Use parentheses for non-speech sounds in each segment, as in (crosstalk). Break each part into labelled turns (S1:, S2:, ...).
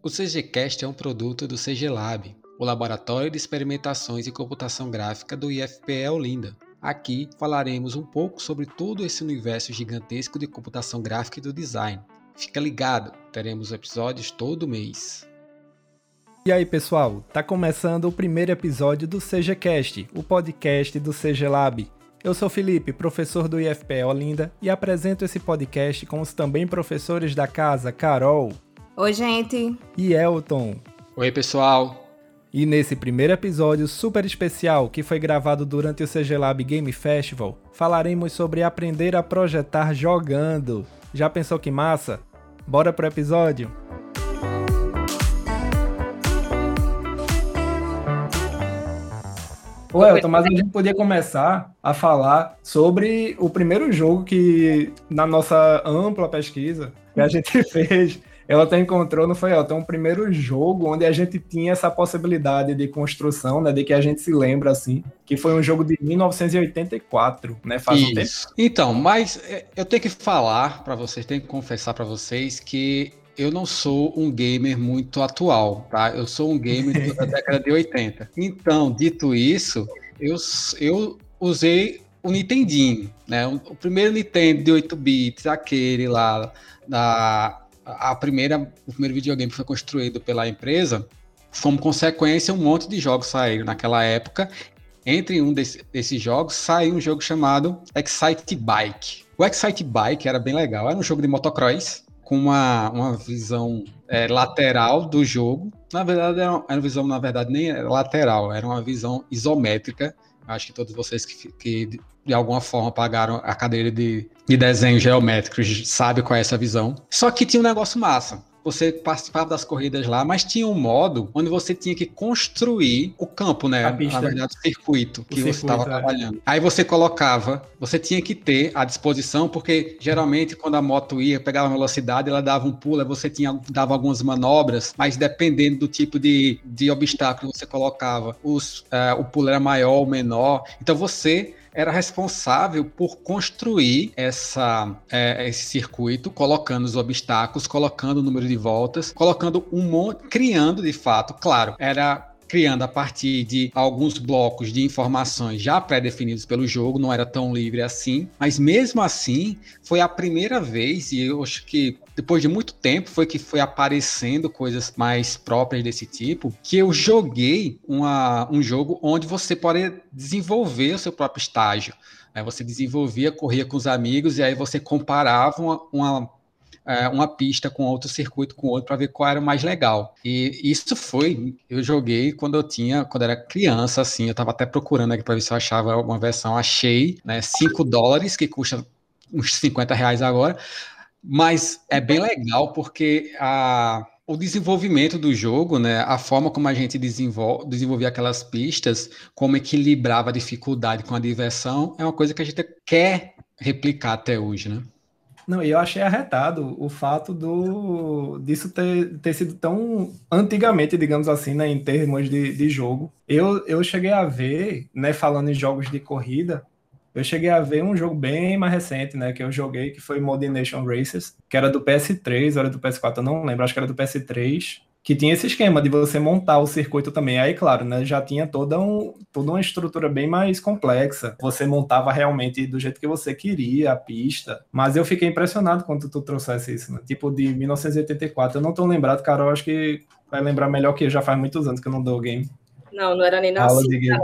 S1: O CGCast é um produto do CG Lab, o Laboratório de Experimentações e Computação Gráfica do IFPE Olinda. Aqui falaremos um pouco sobre todo esse universo gigantesco de computação gráfica e do design. Fica ligado, teremos episódios todo mês.
S2: E aí, pessoal, tá começando o primeiro episódio do CGCast, o podcast do CG Lab. Eu sou Felipe, professor do IFPE Olinda, e apresento esse podcast com os também professores da casa, Carol,
S3: Oi, gente.
S2: E Elton.
S1: Oi, pessoal.
S2: E nesse primeiro episódio super especial, que foi gravado durante o CG Lab Game Festival, falaremos sobre aprender a projetar jogando. Já pensou que massa? Bora pro episódio? Ô Elton, mas a gente podia começar a falar sobre o primeiro jogo que, na nossa ampla pesquisa que a gente (laughs) fez, ela até encontrou, não foi, Elton, um primeiro jogo onde a gente tinha essa possibilidade de construção, né, de que a gente se lembra, assim, que foi um jogo de 1984, né, faz Isso. um tempo.
S1: Então, mas é, eu tenho que falar para vocês, tenho que confessar para vocês que eu não sou um gamer muito atual, tá? Eu sou um gamer (laughs) da década de 80. Então, dito isso, eu, eu usei o Nintendinho, né? O primeiro Nintendo de 8 bits, aquele lá da a primeira, o primeiro videogame que foi construído pela empresa, como consequência, um monte de jogos saíram naquela época. Entre um desse, desses jogos saiu um jogo chamado Excite Bike. O Excite Bike era bem legal, era um jogo de motocross com uma, uma visão é, lateral do jogo. Na verdade, era uma, era uma visão, na verdade, nem lateral, era uma visão isométrica Acho que todos vocês que, que de alguma forma pagaram a cadeira de, de desenho geométrico sabem qual é essa visão. Só que tinha um negócio massa você participava das corridas lá, mas tinha um modo onde você tinha que construir o campo, né? Na verdade, o circuito que o você estava é. trabalhando. Aí você colocava, você tinha que ter à disposição, porque geralmente quando a moto ia, pegava velocidade, ela dava um pulo, você tinha, dava algumas manobras, mas dependendo do tipo de, de obstáculo que você colocava, os, uh, o pulo era maior ou menor. Então você era responsável por construir essa, é, esse circuito, colocando os obstáculos, colocando o número de voltas, colocando um monte, criando de fato, claro, era criando a partir de alguns blocos de informações já pré-definidos pelo jogo, não era tão livre assim, mas mesmo assim foi a primeira vez, e eu acho que depois de muito tempo foi que foi aparecendo coisas mais próprias desse tipo, que eu joguei uma, um jogo onde você pode desenvolver o seu próprio estágio. Né? Você desenvolvia, corria com os amigos e aí você comparava uma, uma é, uma pista com outro circuito com outro para ver qual era o mais legal. E isso foi, eu joguei quando eu tinha, quando era criança, assim, eu estava até procurando aqui para ver se eu achava alguma versão, achei, né, 5 dólares, que custa uns 50 reais agora, mas é bem legal porque a, o desenvolvimento do jogo, né, a forma como a gente desenvolve, desenvolvia aquelas pistas, como equilibrava a dificuldade com a diversão, é uma coisa que a gente quer replicar até hoje, né?
S2: Não, e eu achei arretado o fato do disso ter, ter sido tão antigamente, digamos assim, né, em termos de, de jogo. Eu, eu cheguei a ver, né, falando em jogos de corrida, eu cheguei a ver um jogo bem mais recente, né, que eu joguei, que foi Modernation Racers, que era do PS3, ou era do PS4, eu não lembro, acho que era do PS3, que tinha esse esquema de você montar o circuito também. Aí, claro, né, já tinha toda, um, toda uma estrutura bem mais complexa. Você montava realmente do jeito que você queria a pista. Mas eu fiquei impressionado quando tu trouxesse isso, né? Tipo de 1984. Eu não tô lembrado, Carol, acho que vai lembrar melhor que já faz muitos anos que eu não dou game.
S3: Não, não era nem nascida.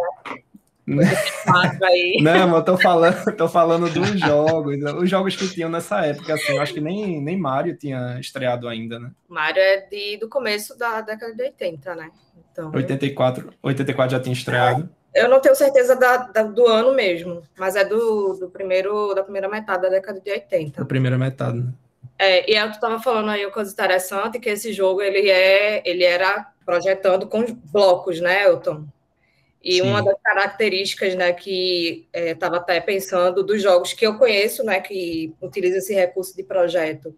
S3: (laughs)
S2: aí. Não, eu tô falando, tô falando dos jogos, os jogos que tinham nessa época, assim, eu acho que nem, nem Mario tinha estreado ainda, né?
S3: Mario é de, do começo da década de 80, né?
S2: Então, 84, 84 já tinha estreado.
S3: Eu não tenho certeza da, da, do ano mesmo, mas é do, do primeiro, da primeira metade da década de 80.
S2: Da primeira metade, né?
S3: É, e eu estava falando aí uma coisa interessante, que esse jogo ele é, ele era projetando com blocos, né, Elton? E Sim. uma das características, né, que estava é, até pensando dos jogos que eu conheço, né, que utilizam esse recurso de projeto,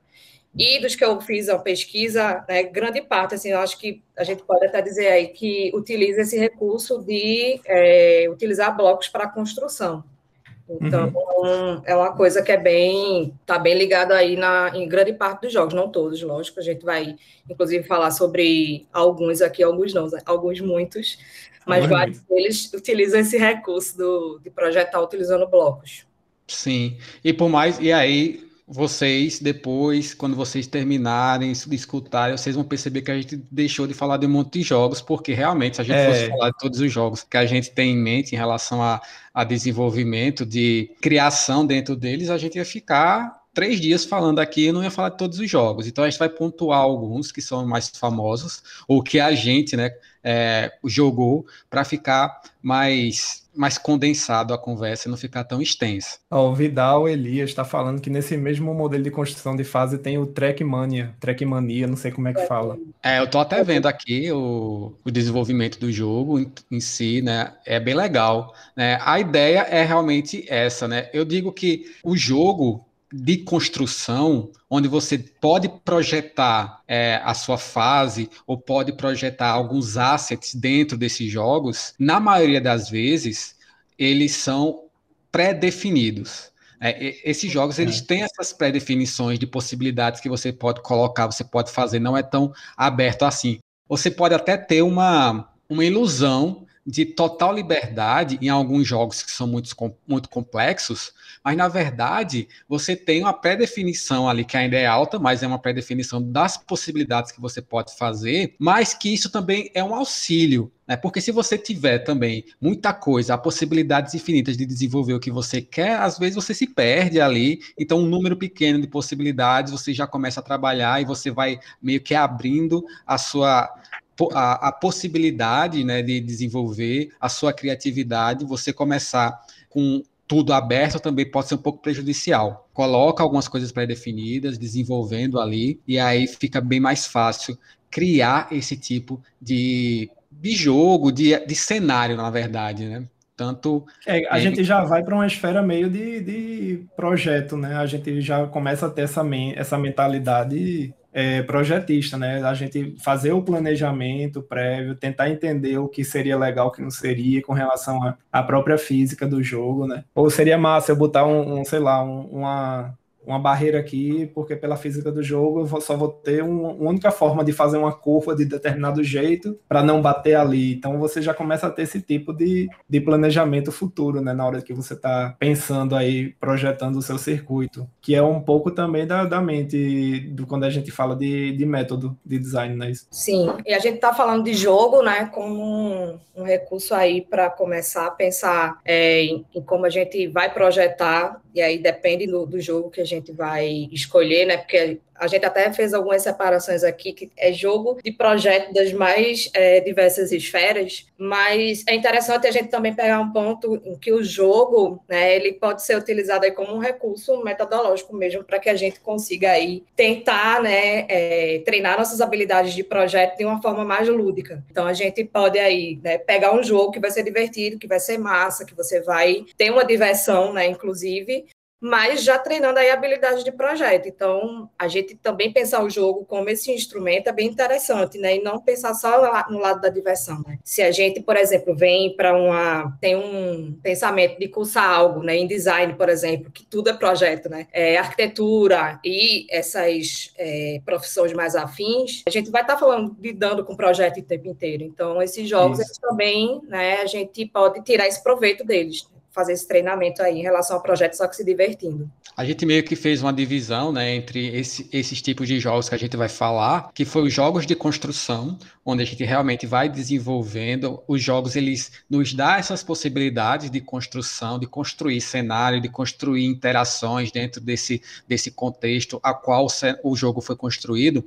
S3: e dos que eu fiz a pesquisa, né, grande parte, assim, eu acho que a gente pode até dizer aí que utiliza esse recurso de é, utilizar blocos para construção. Então, uhum. é uma coisa que é bem, tá bem ligada aí na, em grande parte dos jogos, não todos, lógico, a gente vai, inclusive, falar sobre alguns aqui, alguns não, né? alguns muitos, mas vários deles utilizam esse recurso do, de projetar utilizando blocos.
S1: Sim, e por mais, e aí vocês depois, quando vocês terminarem de escutarem, vocês vão perceber que a gente deixou de falar de um monte de jogos, porque realmente, se a gente é. fosse falar de todos os jogos que a gente tem em mente em relação a, a desenvolvimento, de criação dentro deles, a gente ia ficar três dias falando aqui e não ia falar de todos os jogos. Então a gente vai pontuar alguns que são mais famosos, ou que a gente né, é, jogou, para ficar mais mais condensado a conversa e não ficar tão extensa.
S2: o Vidal Elias está falando que nesse mesmo modelo de construção de fase tem o Trackmania, Trackmania, não sei como é que fala.
S1: É, eu tô até vendo aqui o, o desenvolvimento do jogo em, em, si, né? É bem legal. Né? A ideia é realmente essa, né? Eu digo que o jogo de construção, onde você pode projetar é, a sua fase ou pode projetar alguns assets dentro desses jogos, na maioria das vezes, eles são pré-definidos. É, esses jogos eles é. têm essas pré-definições de possibilidades que você pode colocar, você pode fazer, não é tão aberto assim. Você pode até ter uma, uma ilusão de total liberdade em alguns jogos que são muito, muito complexos, mas na verdade você tem uma pré-definição ali que ainda é alta, mas é uma pré-definição das possibilidades que você pode fazer, mas que isso também é um auxílio. Né? Porque se você tiver também muita coisa, possibilidades infinitas de desenvolver o que você quer, às vezes você se perde ali. Então, um número pequeno de possibilidades, você já começa a trabalhar e você vai meio que abrindo a sua a, a possibilidade né, de desenvolver a sua criatividade, você começar com tudo aberto também pode ser um pouco prejudicial. Coloca algumas coisas pré-definidas, desenvolvendo ali, e aí fica bem mais fácil criar esse tipo de, de jogo, de, de cenário, na verdade, né? Tanto.
S2: É, a gente já vai para uma esfera meio de, de projeto, né? A gente já começa a ter essa, essa mentalidade é, projetista, né? A gente fazer o planejamento prévio, tentar entender o que seria legal, o que não seria, com relação à própria física do jogo, né? Ou seria massa eu botar um, um sei lá, um, uma uma barreira aqui, porque pela física do jogo eu só vou ter uma única forma de fazer uma curva de determinado jeito para não bater ali. Então você já começa a ter esse tipo de, de planejamento futuro, né? Na hora que você está pensando aí, projetando o seu circuito, que é um pouco também da, da mente do quando a gente fala de, de método de design, né?
S3: Sim, e a gente está falando de jogo, né? Como um, um recurso aí para começar a pensar é, em, em como a gente vai projetar, e aí depende do, do jogo que a gente vai escolher, né? Porque a gente até fez algumas separações aqui, que é jogo de projeto das mais é, diversas esferas, mas é interessante a gente também pegar um ponto em que o jogo, né, ele pode ser utilizado aí como um recurso metodológico mesmo, para que a gente consiga aí tentar, né, é, treinar nossas habilidades de projeto de uma forma mais lúdica. Então a gente pode aí, né, pegar um jogo que vai ser divertido, que vai ser massa, que você vai ter uma diversão, né, inclusive, mas já treinando aí a habilidade de projeto. Então, a gente também pensar o jogo como esse instrumento é bem interessante, né? E não pensar só no lado da diversão. Né? Se a gente, por exemplo, vem para uma. tem um pensamento de cursar algo, né? Em design, por exemplo, que tudo é projeto, né? É, arquitetura e essas é, profissões mais afins, a gente vai estar tá falando, lidando com projeto o tempo inteiro. Então, esses jogos, eles também, né? A gente pode tirar esse proveito deles fazer esse treinamento aí em relação ao projeto, só que se divertindo.
S1: A gente meio que fez uma divisão, né, entre esse, esses tipos de jogos que a gente vai falar, que foi os jogos de construção, onde a gente realmente vai desenvolvendo. Os jogos, eles nos dão essas possibilidades de construção, de construir cenário, de construir interações dentro desse, desse contexto a qual o jogo foi construído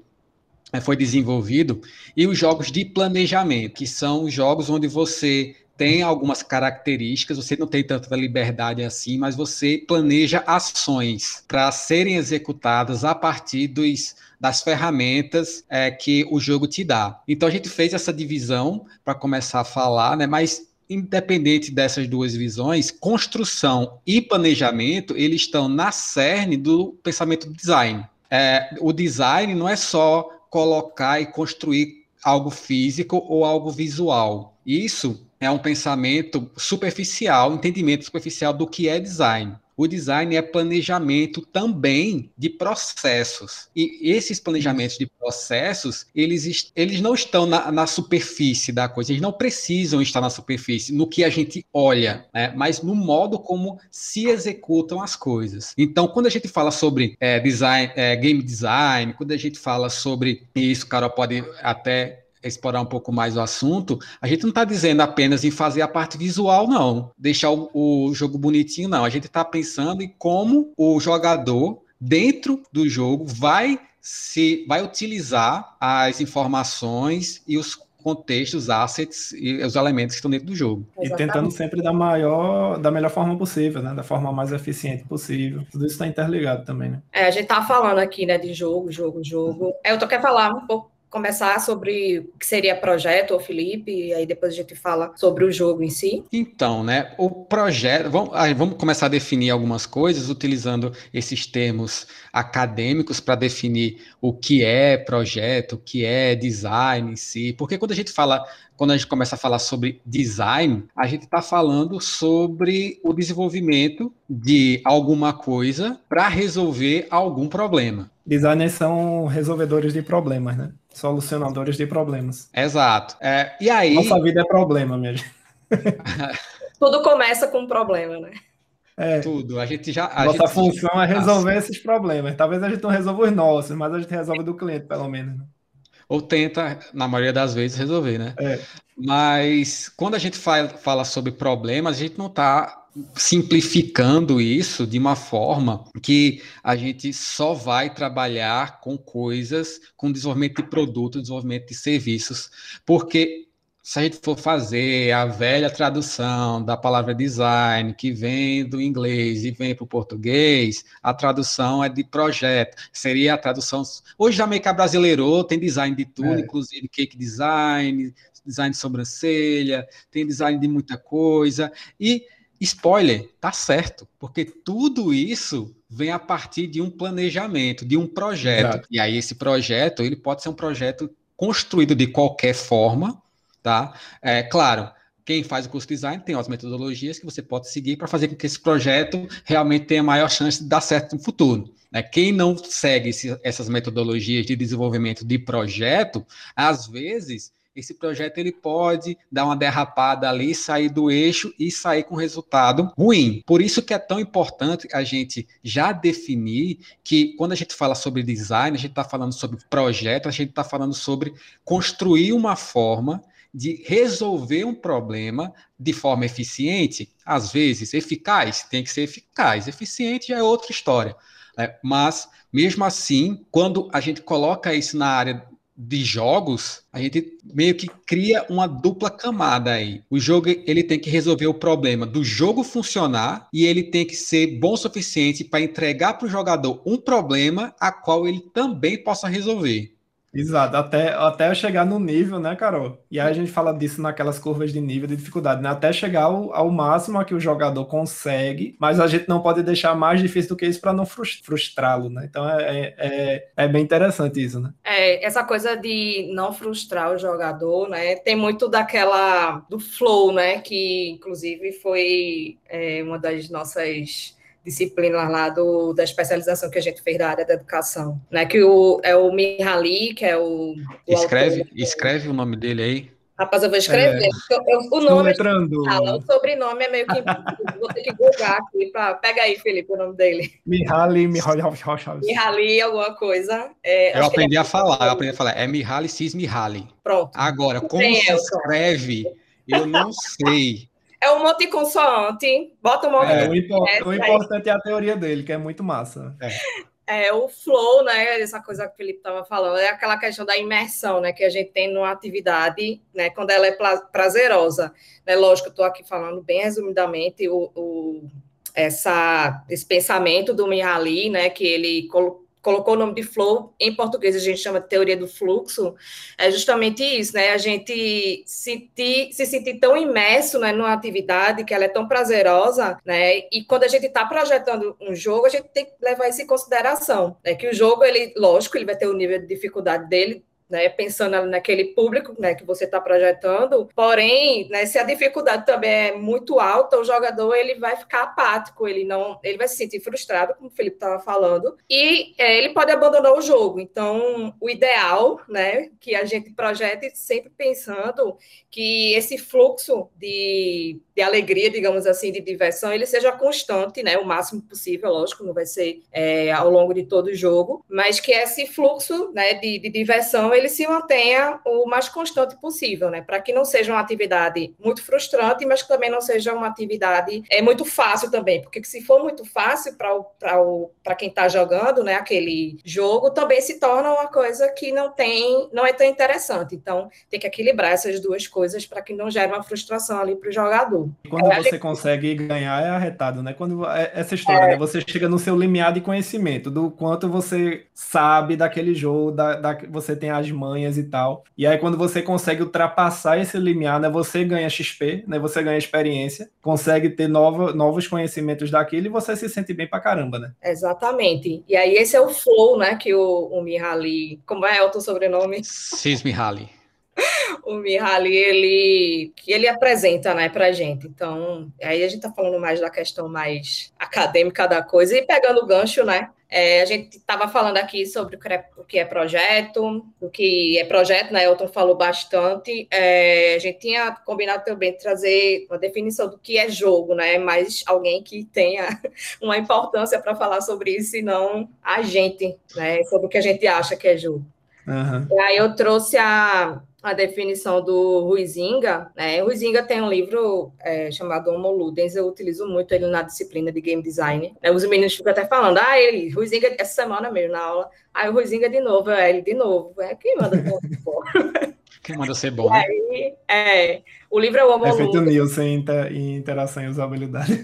S1: né, foi desenvolvido, e os jogos de planejamento, que são os jogos onde você tem algumas características, você não tem tanta liberdade assim, mas você planeja ações para serem executadas a partir dos, das ferramentas é, que o jogo te dá. Então a gente fez essa divisão para começar a falar, né? Mas independente dessas duas visões, construção e planejamento, eles estão na cerne do pensamento do design. É, o design não é só colocar e construir algo físico ou algo visual. Isso é um pensamento superficial, entendimento superficial do que é design. O design é planejamento também de processos. E esses planejamentos de processos, eles, eles não estão na, na superfície da coisa, eles não precisam estar na superfície, no que a gente olha, né? mas no modo como se executam as coisas. Então, quando a gente fala sobre é, design, é, game design, quando a gente fala sobre isso, cara, pode até explorar um pouco mais o assunto, a gente não está dizendo apenas em fazer a parte visual, não, deixar o, o jogo bonitinho, não. A gente está pensando em como o jogador, dentro do jogo, vai se vai utilizar as informações e os contextos, assets e os elementos que estão dentro do jogo.
S2: Exatamente. E tentando sempre da maior, da melhor forma possível, né? Da forma mais eficiente possível. Tudo isso está interligado também, né?
S3: É, a gente tá falando aqui, né, de jogo, jogo, jogo. É, eu tô querendo falar um pouco começar sobre o que seria projeto, ou Felipe, e aí depois a gente fala sobre o jogo em si.
S1: Então, né, o projeto, vamos, vamos começar a definir algumas coisas utilizando esses termos acadêmicos para definir o que é projeto, o que é design em si, porque quando a gente fala quando a gente começa a falar sobre design, a gente está falando sobre o desenvolvimento de alguma coisa para resolver algum problema.
S2: Designers são resolvedores de problemas, né? Solucionadores de problemas.
S1: Exato. É, e aí.
S2: Nossa vida é problema mesmo. (laughs)
S3: Tudo começa com um problema, né?
S1: É. Tudo. A gente já.
S2: A Nossa gente função já... é resolver esses problemas. Talvez a gente não resolva os nossos, mas a gente resolve do cliente, pelo menos. Né?
S1: Ou tenta, na maioria das vezes, resolver, né? É. Mas quando a gente fala sobre problemas, a gente não está simplificando isso de uma forma que a gente só vai trabalhar com coisas, com desenvolvimento de produtos, desenvolvimento de serviços, porque se a gente for fazer a velha tradução da palavra design, que vem do inglês e vem para o português, a tradução é de projeto. Seria a tradução. Hoje já meio que brasileirou, tem design de tudo, é. inclusive cake design, design de sobrancelha, tem design de muita coisa. E spoiler, tá certo, porque tudo isso vem a partir de um planejamento, de um projeto. Exato. E aí esse projeto, ele pode ser um projeto construído de qualquer forma, tá? É claro, quem faz o curso de design tem as metodologias que você pode seguir para fazer com que esse projeto realmente tenha maior chance de dar certo no futuro. Né? Quem não segue esse, essas metodologias de desenvolvimento de projeto, às vezes esse projeto ele pode dar uma derrapada ali, sair do eixo e sair com resultado ruim. Por isso que é tão importante a gente já definir que quando a gente fala sobre design, a gente está falando sobre projeto, a gente está falando sobre construir uma forma de resolver um problema de forma eficiente, às vezes eficaz, tem que ser eficaz, eficiente já é outra história. Né? Mas, mesmo assim, quando a gente coloca isso na área de jogos, a gente meio que cria uma dupla camada aí. O jogo ele tem que resolver o problema do jogo funcionar e ele tem que ser bom o suficiente para entregar para o jogador um problema a qual ele também possa resolver.
S2: Exato, até, até chegar no nível, né, Carol? E aí a gente fala disso naquelas curvas de nível de dificuldade, né? Até chegar ao, ao máximo a que o jogador consegue, mas a gente não pode deixar mais difícil do que isso para não frustrá-lo, né? Então é, é, é, é, bem interessante isso, né?
S3: É, essa coisa de não frustrar o jogador, né? Tem muito daquela do flow, né? Que inclusive foi é, uma das nossas disciplinas lá do, da especialização que a gente fez da área da educação, né? Que o, é o Mihaly, que é o. o
S1: escreve, autor, escreve o nome dele aí.
S3: Rapaz, eu vou escrever. É. Eu, o nome é fala, o sobrenome é meio que vou ter que googar aqui. Pra... Pega aí, Felipe, o nome dele.
S2: Mihaly, Mihaly,
S3: Mihaly, alguma coisa.
S1: É, eu aprendi é... a falar, eu aprendi a falar. É Mihaly Cis Mihaly.
S3: Pronto.
S1: Agora, como se escreve, eu não sei.
S3: É um monte de consoante, bota um monte
S2: é, de... O, o importante é a teoria dele, que é muito massa.
S3: É. é o flow, né? Essa coisa que o Felipe estava falando, é aquela questão da imersão, né? Que a gente tem numa atividade, né? Quando ela é prazerosa. Né? Lógico, eu estou aqui falando bem resumidamente o, o, essa, esse pensamento do Mihaly, né? Que ele colocou colocou o nome de flow, em português a gente chama de teoria do fluxo, é justamente isso, né? A gente sentir, se sentir tão imerso né, numa atividade que ela é tão prazerosa, né? E quando a gente está projetando um jogo, a gente tem que levar isso em consideração, né? Que o jogo, ele, lógico, ele vai ter o nível de dificuldade dele, né, pensando naquele público né, que você está projetando. Porém, né, se a dificuldade também é muito alta, o jogador ele vai ficar apático, ele não, ele vai se sentir frustrado, como o Felipe estava falando, e é, ele pode abandonar o jogo. Então, o ideal, né, que a gente projete sempre pensando que esse fluxo de, de alegria, digamos assim, de diversão, ele seja constante, né, o máximo possível, lógico, não vai ser é, ao longo de todo o jogo, mas que esse fluxo, né, de, de diversão, ele se mantenha o mais constante possível, né, para que não seja uma atividade muito frustrante, mas que também não seja uma atividade é muito fácil também, porque se for muito fácil para quem está jogando, né, aquele jogo, também se torna uma coisa que não tem, não é tão interessante. Então, tem que equilibrar essas duas coisas para que não gere uma frustração ali para o jogador.
S2: Quando é, você consegue ganhar é arretado, né? Quando é, essa história, é. né? Você chega no seu limiar de conhecimento do quanto você sabe daquele jogo, da, da, você tem as manhas e tal. E aí quando você consegue ultrapassar esse limiar, né? Você ganha XP, né? Você ganha experiência, consegue ter nova, novos conhecimentos daquilo e você se sente bem pra caramba, né?
S3: Exatamente. E aí esse é o flow, né? Que o, o Mihaly, como é o sobrenome?
S1: Cis Mihaly. (laughs)
S3: o Mihaly, ele, que ele apresenta, né, pra gente. Então, aí a gente tá falando mais da questão mais acadêmica da coisa e pegando o gancho, né, é, a gente estava falando aqui sobre o que é projeto, o que é projeto, né? Elton falou bastante. É, a gente tinha combinado também trazer uma definição do que é jogo, né? Mas alguém que tenha (laughs) uma importância para falar sobre isso e não a gente, né? Sobre o que a gente acha que é jogo. Uhum. E aí eu trouxe a, a definição do Ruizinga, né? O Ruizinga tem um livro é, chamado Homo Ludens, eu utilizo muito ele na disciplina de game design. Né? Os meninos ficam até falando, ah, ele, Ruizinga, essa semana mesmo na aula, aí o Ruizinga de novo, é ele de novo, é quem manda (laughs)
S1: Quem manda ser bom, né?
S3: Aí, é, o livro é o Homo
S2: É feito Nilson em, interação e usabilidade. (laughs)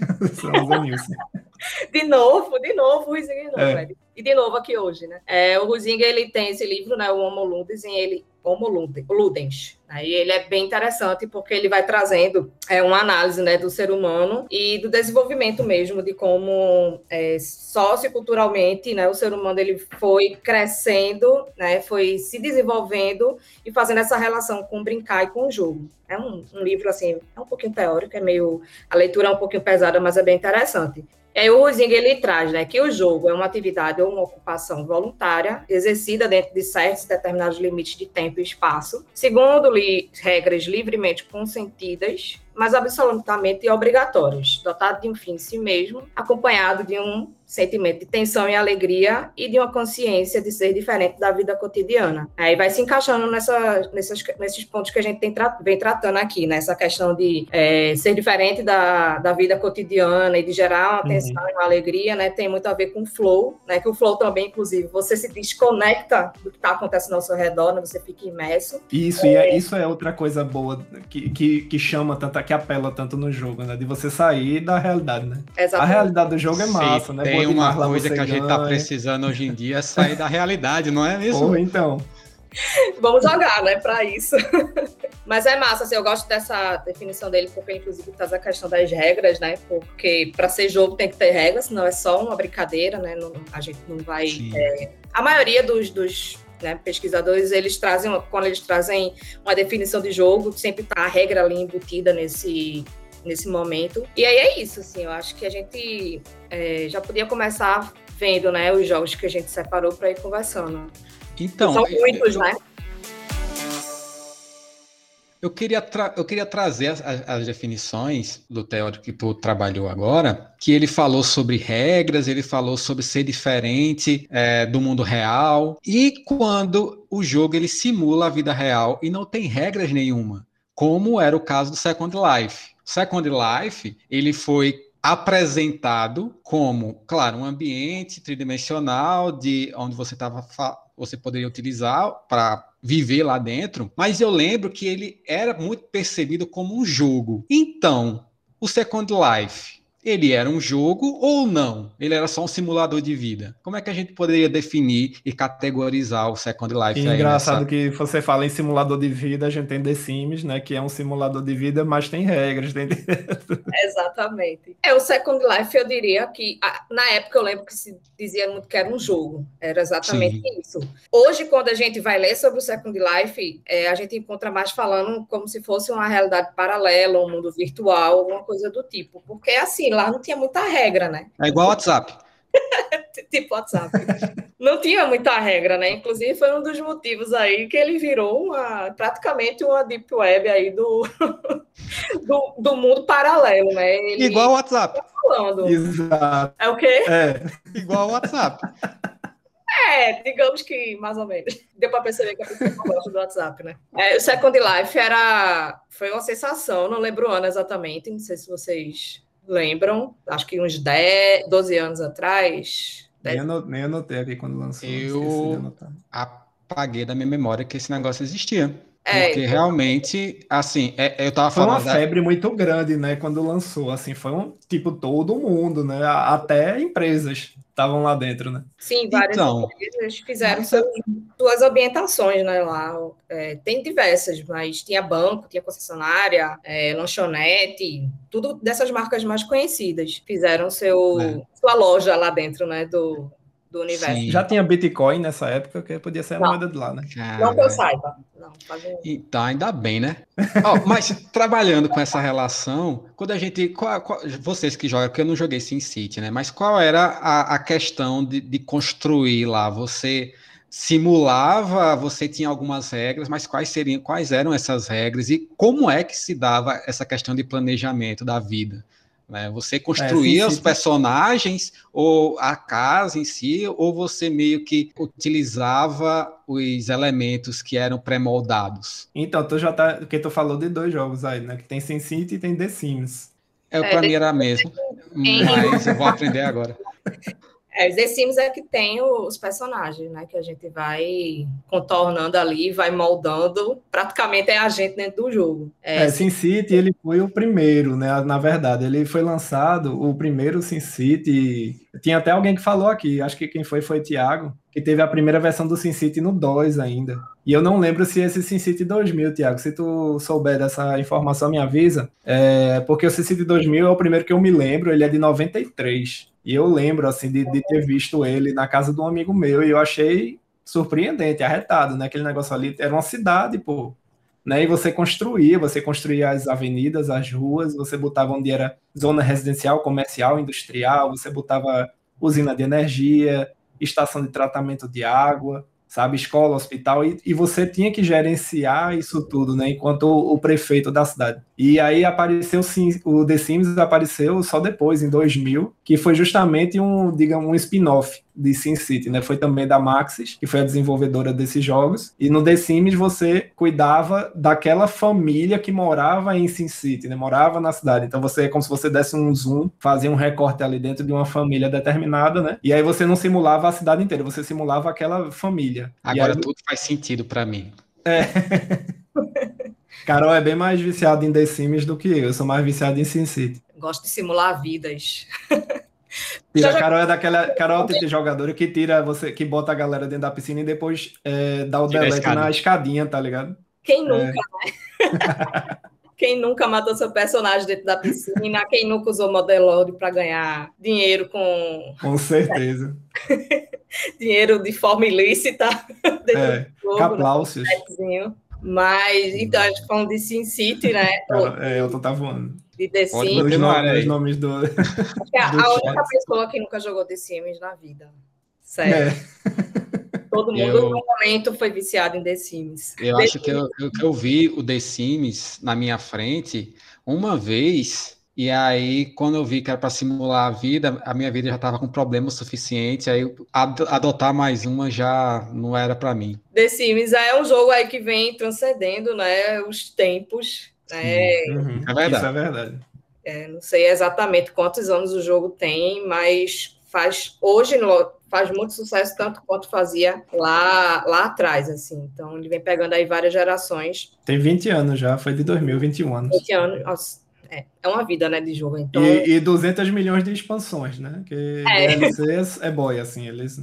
S2: (laughs)
S3: De novo, de novo, Ruizinga de novo, é. E de novo aqui hoje, né? É, o Ruizinga, ele tem esse livro, né, o Homo Ludens, e ele Homo Ludens. Aí ele é bem interessante porque ele vai trazendo é, uma análise né, do ser humano e do desenvolvimento mesmo, de como é, socioculturalmente né, o ser humano ele foi crescendo, né, foi se desenvolvendo e fazendo essa relação com brincar e com o jogo. É um, um livro assim, é um pouquinho teórico, é meio. A leitura é um pouquinho pesada, mas é bem interessante. É, o Huizinga, ele traz né, que o jogo é uma atividade ou uma ocupação voluntária, exercida dentro de certos determinados limites de tempo e espaço, segundo li regras livremente consentidas, mas absolutamente obrigatórios, dotado de um fim em si mesmo, acompanhado de um sentimento de tensão e alegria e de uma consciência de ser diferente da vida cotidiana. Aí vai se encaixando nessa, nessas, nesses pontos que a gente tem tra vem tratando aqui, nessa né? questão de é, ser diferente da, da vida cotidiana e de gerar uma uhum. tensão uhum. e uma alegria, né? Tem muito a ver com o flow, né? Que o flow também, inclusive, você se desconecta do que está acontecendo ao seu redor, né? Você fica imerso.
S2: Isso, é... e é, isso é outra coisa boa que, que, que chama tanto, que apela tanto no jogo, né? De você sair da realidade, né? Exatamente. A realidade do jogo é massa, Sim,
S1: né? Tem uma coisa que a gente está precisando hoje em dia é sair da realidade, não é (laughs) mesmo?
S2: Ou então.
S3: Vamos jogar, né, para isso. (laughs) Mas é massa, assim, eu gosto dessa definição dele, porque inclusive traz a questão das regras, né? Porque para ser jogo tem que ter regras, senão é só uma brincadeira, né? Não, a gente não vai. É... A maioria dos, dos né, pesquisadores, eles trazem, quando eles trazem uma definição de jogo, sempre tá a regra ali embutida nesse, nesse momento. E aí é isso, assim, eu acho que a gente é, já podia começar vendo, né, os jogos que a gente separou para ir conversando.
S1: Então, são muitos, né? Eu queria, eu queria trazer as, as, definições do teórico que tu trabalhou agora, que ele falou sobre regras, ele falou sobre ser diferente é, do mundo real, e quando o jogo ele simula a vida real e não tem regras nenhuma, como era o caso do Second Life. Second Life, ele foi apresentado como, claro, um ambiente tridimensional de onde você estava você poderia utilizar para viver lá dentro, mas eu lembro que ele era muito percebido como um jogo. Então, o Second Life ele era um jogo ou não? Ele era só um simulador de vida? Como é que a gente poderia definir e categorizar o Second Life?
S2: E engraçado nessa... que você fala em simulador de vida, a gente tem The Sims, né? Que é um simulador de vida, mas tem regras, tem... (laughs)
S3: Exatamente. É, o Second Life, eu diria que na época eu lembro que se dizia muito que era um jogo. Era exatamente Sim. isso. Hoje, quando a gente vai ler sobre o Second Life, é, a gente encontra mais falando como se fosse uma realidade paralela, um mundo virtual, alguma coisa do tipo. Porque assim, lá não tinha muita regra, né?
S1: É igual WhatsApp. (laughs)
S3: tipo WhatsApp. não tinha muita regra, né? Inclusive foi um dos motivos aí que ele virou uma, praticamente uma deep web aí do, (laughs) do, do mundo paralelo, né? Ele
S1: igual WhatsApp.
S3: Falando.
S2: Exato.
S3: É o quê?
S2: É.
S1: Igual WhatsApp.
S3: É, digamos que mais ou menos. Deu para perceber que a pessoa não gosta do WhatsApp, né? É, o Second Life era. Foi uma sensação, não lembro o ano exatamente, não sei se vocês lembram, acho que uns 10, 12 anos atrás.
S2: Nem, anotei, nem anotei aqui quando lançou.
S1: Eu apaguei da minha memória que esse negócio existia. É, porque realmente, assim, é, eu tava falando.
S2: Foi uma febre muito grande, né? Quando lançou, assim, foi um tipo todo mundo, né? Até empresas estavam lá dentro, né?
S3: Sim, várias então, empresas fizeram suas, suas ambientações, né? Lá é, tem diversas, mas tinha banco, tinha concessionária, é, lanchonete, tudo dessas marcas mais conhecidas fizeram seu é. sua loja lá dentro, né? Do do universo. Sim.
S2: Já tinha Bitcoin nessa época, que podia ser a não. moeda de lá, né?
S3: Não que eu saiba. Não,
S1: Então, ainda bem, né? (laughs) oh, mas trabalhando com essa relação, quando a gente. Qual, qual, vocês que jogam, porque eu não joguei SimCity, né? Mas qual era a, a questão de, de construir lá? Você simulava, você tinha algumas regras, mas quais seriam, quais eram essas regras e como é que se dava essa questão de planejamento da vida? Né? Você construía é, sim, sim. os personagens ou a casa em si, ou você meio que utilizava os elementos que eram pré-moldados?
S2: Então, tu já tá. Porque tu falou de dois jogos aí, né? Que tem SimCity e tem The Sims.
S1: É, é para mim era mesmo. Mas eu vou aprender agora. (laughs)
S3: É, os The Sims é que tem os personagens, né? Que a gente vai contornando ali, vai moldando. Praticamente é a gente dentro do jogo.
S2: É, é SimCity, ele foi o primeiro, né? Na verdade, ele foi lançado, o primeiro SimCity. Tinha até alguém que falou aqui, acho que quem foi foi Thiago, que teve a primeira versão do SimCity no 2 ainda. E eu não lembro se esse SimCity 2000, Thiago, se tu souber dessa informação, me avisa. É, porque o SimCity 2000 é o primeiro que eu me lembro, ele é de 93. E eu lembro, assim, de, de ter visto ele na casa de um amigo meu e eu achei surpreendente, arretado, né? Aquele negócio ali era uma cidade, pô. Né? E você construía, você construía as avenidas, as ruas, você botava onde era zona residencial, comercial, industrial, você botava usina de energia, estação de tratamento de água, sabe, escola, hospital, e, e você tinha que gerenciar isso tudo, né, enquanto o, o prefeito da cidade. E aí apareceu, sim, o The Sims apareceu só depois, em 2000, que foi justamente um, digamos, um spin-off de SimCity, né? Foi também da Maxis, que foi a desenvolvedora desses jogos. E no The Sims você cuidava daquela família que morava em SimCity, né? Morava na cidade. Então você é como se você desse um zoom, fazia um recorte ali dentro de uma família determinada, né? E aí você não simulava a cidade inteira, você simulava aquela família.
S1: Agora
S2: aí...
S1: tudo faz sentido para mim.
S2: É. (laughs) Carol é bem mais viciada em The Sims do que eu. Eu sou mais viciado em SimCity.
S3: Gosto de simular vidas. (laughs)
S2: Tira, Carol é daquela. Carol tem jogador que tira você, que bota a galera dentro da piscina e depois é, dá o Tira delete na escadinha, tá ligado?
S3: Quem nunca, é. né? (laughs) Quem nunca matou seu personagem dentro da piscina? Quem nunca usou Modelord para ganhar dinheiro com.
S2: Com certeza. (laughs)
S3: dinheiro de forma ilícita.
S2: É, Capláucios.
S3: Mas, então, a gente falando de Sin City, né? (laughs)
S2: É, eu tô tá voando
S3: de The Sims.
S2: Os nomes, os nomes do. (laughs)
S3: a, do a única pessoa que nunca jogou The Sims na vida. Sério. É. (laughs) Todo mundo eu, no momento foi viciado em The Sims.
S1: Eu
S3: The
S1: acho Sims. que eu, eu, eu vi o The Sims na minha frente uma vez. E aí, quando eu vi que era para simular a vida, a minha vida já estava com problema suficiente, aí adotar mais uma já não era para mim.
S3: The Sims é um jogo aí que vem transcendendo né, os tempos é,
S2: uhum. é verdade. Isso é verdade.
S3: É, não sei exatamente quantos anos o jogo tem, mas faz hoje faz muito sucesso tanto quanto fazia lá lá atrás, assim. Então ele vem pegando aí várias gerações.
S2: Tem 20 anos já, foi de 2021 anos.
S3: 20 anos, nossa, é, é uma vida, né, de jogo. Então...
S2: E, e 200 milhões de expansões, né? Que é. DLCs é boy, assim, eles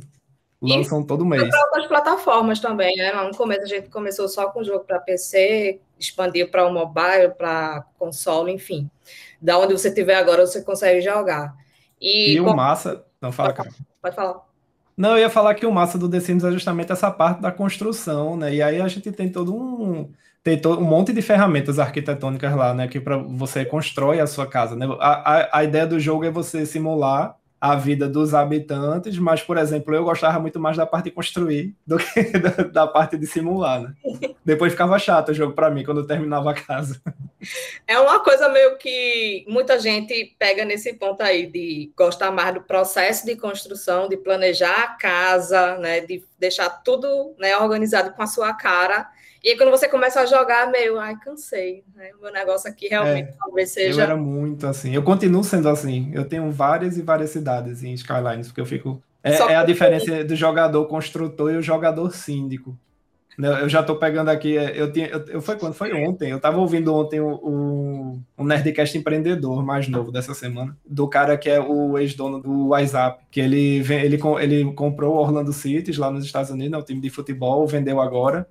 S2: lançam e todo mês.
S3: Para outras plataformas também, né? No começo a gente começou só com jogo para PC, expandiu para o mobile, para console, enfim. Da onde você tiver agora, você consegue jogar.
S2: E, e o massa... Não, fala, cara.
S3: Pode falar.
S2: Não, eu ia falar que o massa do The Sims é justamente essa parte da construção, né? E aí a gente tem todo um tem um monte de ferramentas arquitetônicas lá, né? Que para você constrói a sua casa, né? A, a, a ideia do jogo é você simular a vida dos habitantes, mas, por exemplo, eu gostava muito mais da parte de construir do que (laughs) da, da parte de simular, né? Depois ficava chato o jogo para mim quando eu terminava a casa.
S3: É uma coisa meio que muita gente pega nesse ponto aí de gostar mais do processo de construção, de planejar a casa, né, de deixar tudo né, organizado com a sua cara e aí, quando você começa a jogar, meio, ai, cansei, né? O meu negócio aqui realmente é, talvez seja.
S2: Eu era muito assim. Eu continuo sendo assim. Eu tenho várias e várias cidades em Skylines, porque eu fico. É, é a diferença do jogador construtor e o jogador síndico. Né, eu já tô pegando aqui, é, eu tinha, eu, eu foi quando foi ontem, eu tava ouvindo ontem o, o, o, Nerdcast empreendedor mais novo dessa semana, do cara que é o ex-dono do WhatsApp, que ele ele, ele comprou o Orlando City lá nos Estados Unidos, é um time de futebol, vendeu agora,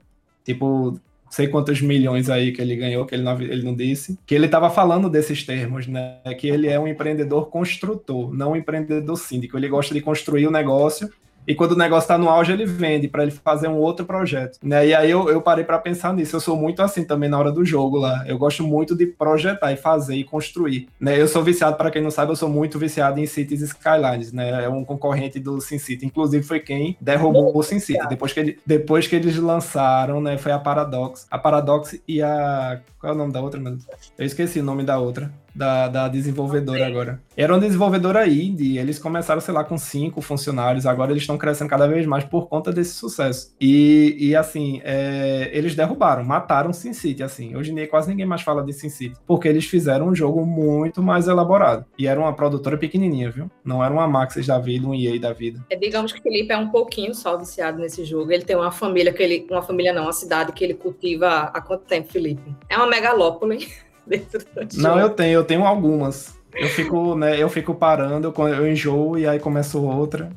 S2: tipo, sei quantos milhões aí que ele ganhou, que ele não, ele não disse, que ele estava falando desses termos, né? Que ele é um empreendedor construtor, não um empreendedor síndico. Ele gosta de construir o negócio e quando o negócio está no auge, ele vende para ele fazer um outro projeto. Né? E aí eu, eu parei para pensar nisso. Eu sou muito assim também na hora do jogo lá. Eu gosto muito de projetar e fazer e construir. Né? Eu sou viciado, para quem não sabe, eu sou muito viciado em Cities Skylines. Né? É um concorrente do SimCity. Inclusive foi quem derrubou o SimCity. Depois que, ele, depois que eles lançaram, né, foi a Paradox. A Paradox e a... Qual é o nome da outra, meu Eu esqueci o nome da outra da, da desenvolvedora agora. Era uma desenvolvedora indie, eles começaram, sei lá, com cinco funcionários, agora eles estão crescendo cada vez mais por conta desse sucesso. E, e assim, é, eles derrubaram, mataram SimCity, assim. Hoje em dia quase ninguém mais fala de SimCity, porque eles fizeram um jogo muito mais elaborado. E era uma produtora pequenininha, viu? Não era uma Maxis da vida, um EA da vida.
S3: É, digamos que o Felipe é um pouquinho só viciado nesse jogo. Ele tem uma família que ele, uma família não, uma cidade que ele cultiva há quanto tempo, Felipe? É uma megalópole. (laughs)
S2: dentro do Não, eu tenho, eu tenho algumas. Eu fico, né, eu fico parando, eu enjoo e aí começo outra.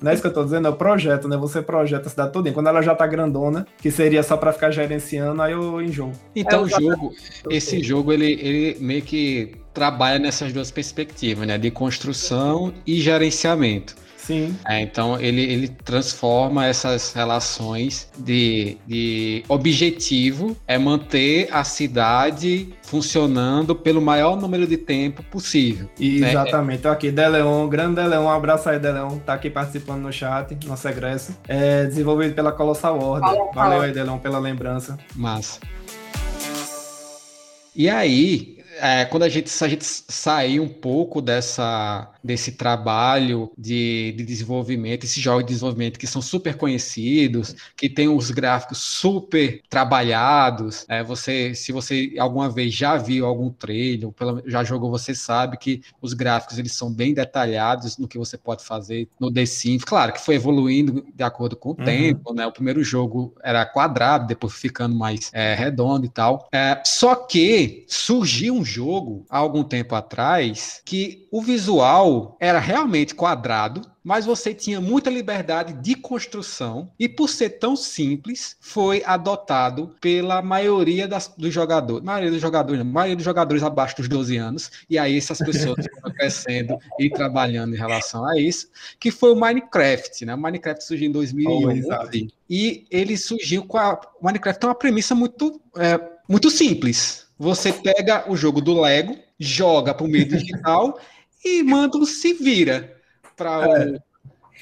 S2: Não é isso que eu tô dizendo, é o projeto, né? Você projeta a cidade toda. Quando ela já tá grandona, que seria só para ficar gerenciando, aí eu enjoo.
S1: Então é, o jogo, esse jogo, ele, ele meio que trabalha nessas duas perspectivas, né? De construção e gerenciamento.
S2: Sim.
S1: É, então ele, ele transforma essas relações de, de objetivo é manter a cidade funcionando pelo maior número de tempo possível.
S2: Né? Exatamente. Né? Aqui, Deleon, grande Deleon, um abraço aí, Deleon, tá aqui participando no chat, nosso egresso. É desenvolvido pela Colossal Order. Valeu aí, Deleon, pela lembrança.
S1: Massa. E aí, é, quando a gente, a gente sair um pouco dessa, desse trabalho de, de desenvolvimento, esses jogos de desenvolvimento que são super conhecidos, que tem os gráficos super trabalhados, é, você, se você alguma vez já viu algum trailer, ou já jogou, você sabe que os gráficos eles são bem detalhados no que você pode fazer no The Sims. Claro que foi evoluindo de acordo com o uhum. tempo, né? O primeiro jogo era quadrado, depois ficando mais é, redondo e tal. É, só que surgiu um jogo há algum tempo atrás que o visual era realmente quadrado, mas você tinha muita liberdade de construção e por ser tão simples, foi adotado pela maioria das, dos jogadores, maioria dos jogadores, não, maioria dos jogadores abaixo dos 12 anos, e aí essas pessoas (laughs) foram crescendo e trabalhando em relação a isso, que foi o Minecraft, né? O Minecraft surgiu em 2011 oh, e ele surgiu com a o Minecraft tem uma premissa muito é, muito simples você pega o jogo do Lego, joga para o meio digital (laughs) e manda um se vira para o. É.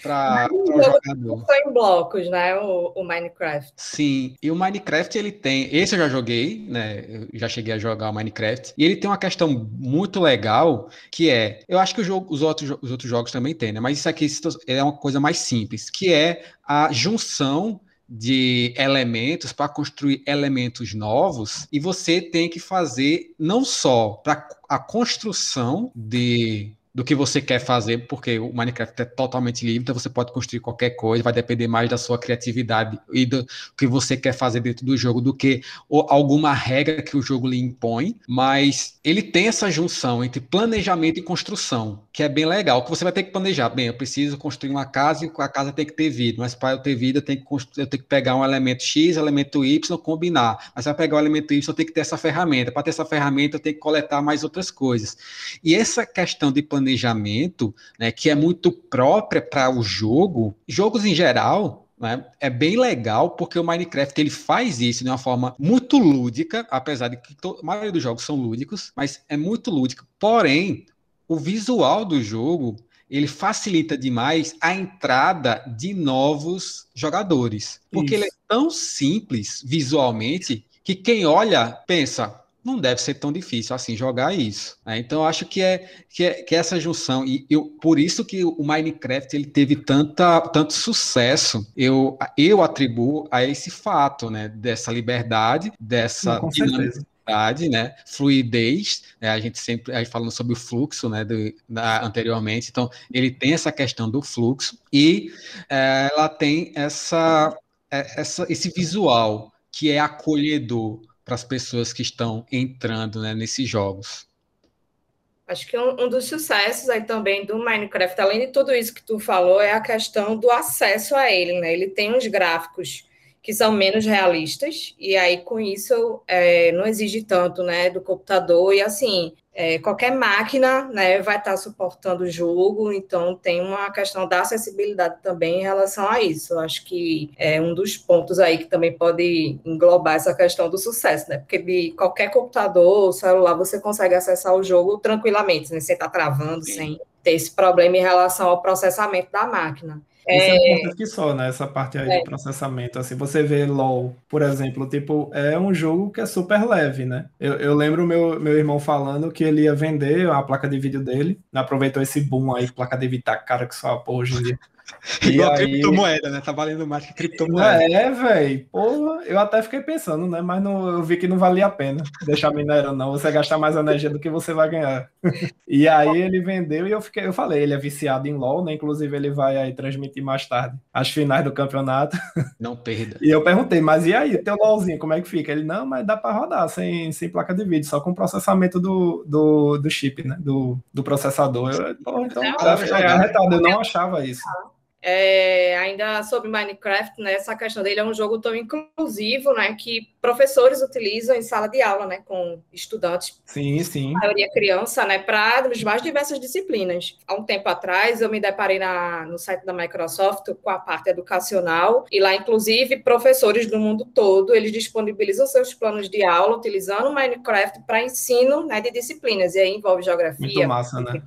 S1: Para o
S3: jogador. Foi em blocos, né? O, o, Minecraft.
S1: Sim, e o Minecraft ele tem. Esse eu já joguei, né? Eu já cheguei a jogar o Minecraft. E ele tem uma questão muito legal que é. Eu acho que o jogo, os, outros, os outros jogos também tem, né? Mas isso aqui é uma coisa mais simples, que é a junção de elementos para construir elementos novos e você tem que fazer não só para a construção de do que você quer fazer, porque o Minecraft é totalmente livre, então você pode construir qualquer coisa, vai depender mais da sua criatividade e do que você quer fazer dentro do jogo do que alguma regra que o jogo lhe impõe, mas ele tem essa junção entre planejamento e construção, que é bem legal, que você vai ter que planejar, bem, eu preciso construir uma casa e a casa tem que ter vida, mas para eu ter vida eu tenho que, eu tenho que pegar um elemento X, elemento Y, combinar, mas para pegar o elemento Y eu tenho que ter essa ferramenta, para ter essa ferramenta eu tenho que coletar mais outras coisas. E essa questão de planejamento planejamento, né, que é muito própria para o jogo, jogos em geral, né, é bem legal porque o Minecraft ele faz isso de uma forma muito lúdica, apesar de que a maioria dos jogos são lúdicos, mas é muito lúdico. Porém, o visual do jogo ele facilita demais a entrada de novos jogadores, porque isso. ele é tão simples visualmente que quem olha pensa, não deve ser tão difícil assim jogar isso. Né? Então acho que é, que é que é essa junção e eu, por isso que o Minecraft ele teve tanta, tanto sucesso. Eu, eu atribuo a esse fato, né, dessa liberdade, dessa dinamicidade, né, fluidez. Né, a gente sempre a gente falando sobre o fluxo, né, do, da, anteriormente. Então ele tem essa questão do fluxo e é, ela tem essa, é, essa esse visual que é acolhedor para as pessoas que estão entrando né, nesses jogos.
S3: Acho que um, um, dos sucessos aí também do Minecraft, além de tudo isso que tu falou, é a questão do acesso a ele, né? Ele tem uns gráficos que são menos realistas, e aí com isso é, não exige tanto né, do computador, e assim, é, qualquer máquina né, vai estar suportando o jogo, então tem uma questão da acessibilidade também em relação a isso. Eu acho que é um dos pontos aí que também pode englobar essa questão do sucesso, né? Porque de qualquer computador ou celular você consegue acessar o jogo tranquilamente, né? Sem estar travando, Sim. sem ter esse problema em relação ao processamento da máquina.
S2: Isso é, é que só, né? Essa parte aí é. do processamento. Assim, você vê LOL, por exemplo, tipo, é um jogo que é super leve, né? Eu, eu lembro meu, meu irmão falando que ele ia vender a placa de vídeo dele, aproveitou esse boom aí, placa de vídeo tá cara que só a porra hoje em dia. (laughs)
S1: Igual aí... criptomoeda, né? Tá valendo mais que criptomoeda.
S2: É, velho. Porra, eu até fiquei pensando, né? Mas não, eu vi que não valia a pena deixar minério, não. Você gastar mais energia do que você vai ganhar. E aí ele vendeu e eu fiquei, eu falei, ele é viciado em LOL, né? Inclusive, ele vai aí transmitir mais tarde as finais do campeonato.
S1: Não perda.
S2: E eu perguntei, mas e aí, teu LOLzinho, como é que fica? Ele, não, mas dá para rodar sem, sem placa de vídeo, só com processamento do, do, do chip, né? Do, do processador. Eu, então, eu, é arretado, eu não achava isso.
S3: É, ainda sobre Minecraft, né, essa questão dele é um jogo tão inclusivo, né, que professores utilizam em sala de aula, né, com estudantes.
S2: Sim, sim.
S3: A maioria criança, né, para as mais diversas disciplinas. Há um tempo atrás, eu me deparei na, no site da Microsoft com a parte educacional e lá, inclusive, professores do mundo todo, eles disponibilizam seus planos de aula utilizando Minecraft para ensino, né, de disciplinas. E aí envolve geografia,
S2: massa, né?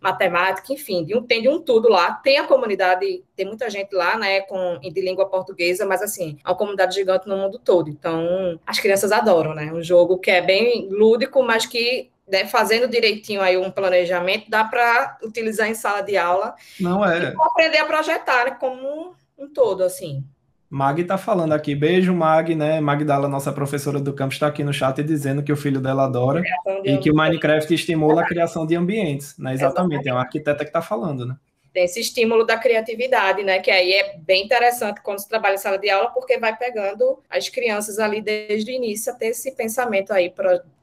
S3: matemática, enfim, de um, tem de um tudo lá. Tem a comunidade tem muita gente lá, né, com, de língua portuguesa, mas assim, é uma comunidade gigante no mundo todo. Então, as crianças adoram, né? Um jogo que é bem lúdico, mas que né, fazendo direitinho aí um planejamento, dá para utilizar em sala de aula.
S2: Não é.
S3: E aprender a projetar né, como um todo, assim.
S2: Mag está falando aqui, beijo Mag, né? Magdala, nossa professora do campus, está aqui no chat dizendo que o filho dela adora e que o Minecraft estimula a criação de ambientes, né? Exatamente, é uma arquiteta que está falando, né?
S3: Tem esse estímulo da criatividade, né? Que aí é bem interessante quando se trabalha em sala de aula, porque vai pegando as crianças ali desde o início a ter esse pensamento aí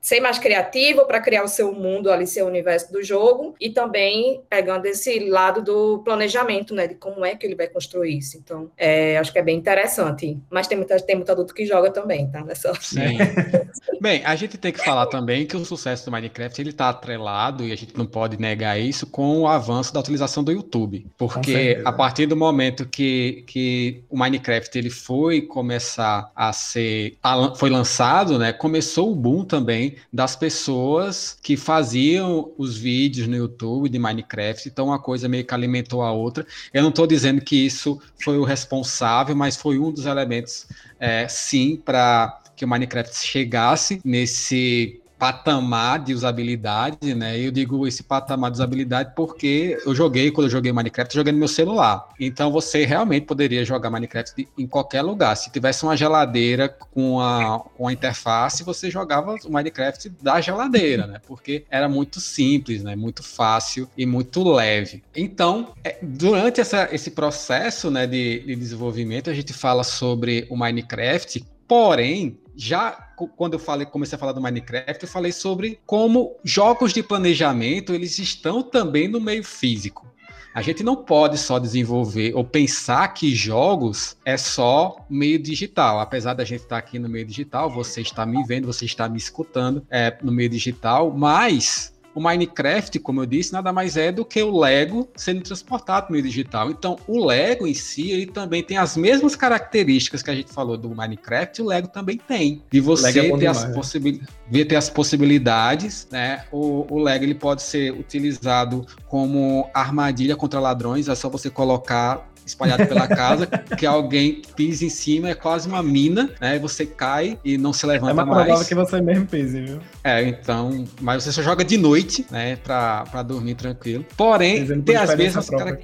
S3: ser mais criativo, para criar o seu mundo ali, seu universo do jogo, e também pegando esse lado do planejamento, né? De como é que ele vai construir isso. Então, é, acho que é bem interessante. Mas tem, muita, tem muito adulto que joga também, tá? Nessa...
S1: Sim. (laughs) bem, a gente tem que falar também que o sucesso do Minecraft ele está atrelado, e a gente não pode negar isso, com o avanço da utilização do YouTube. YouTube, porque a partir do momento que, que o Minecraft ele foi começar a ser a, foi lançado, né, começou o boom também das pessoas que faziam os vídeos no YouTube de Minecraft, então uma coisa meio que alimentou a outra. Eu não estou dizendo que isso foi o responsável, mas foi um dos elementos, é, sim, para que o Minecraft chegasse nesse patamar de usabilidade, né? Eu digo esse patamar de usabilidade porque eu joguei, quando eu joguei Minecraft, eu joguei no meu celular. Então você realmente poderia jogar Minecraft em qualquer lugar. Se tivesse uma geladeira com a, com a interface, você jogava o Minecraft da geladeira, né? Porque era muito simples, né? Muito fácil e muito leve. Então, é, durante essa, esse processo né, de, de desenvolvimento, a gente fala sobre o Minecraft, porém, já quando eu falei, comecei a falar do Minecraft, eu falei sobre como jogos de planejamento eles estão também no meio físico. A gente não pode só desenvolver ou pensar que jogos é só meio digital. Apesar da gente estar aqui no meio digital, você está me vendo, você está me escutando é, no meio digital, mas o Minecraft, como eu disse, nada mais é do que o Lego sendo transportado no meio digital. Então, o Lego em si, ele também tem as mesmas características que a gente falou do Minecraft, o Lego também tem. E você é ter, as né? ter as possibilidades, né? O, o Lego ele pode ser utilizado como armadilha contra ladrões, é só você colocar espalhado pela casa, que alguém pisa em cima, é quase uma mina, né? Você cai e não se levanta mais. É mais provável
S2: que você mesmo pise, viu?
S1: É, então, mas você só joga de noite, né, pra, pra dormir tranquilo. Porém, tem às vezes... Cara...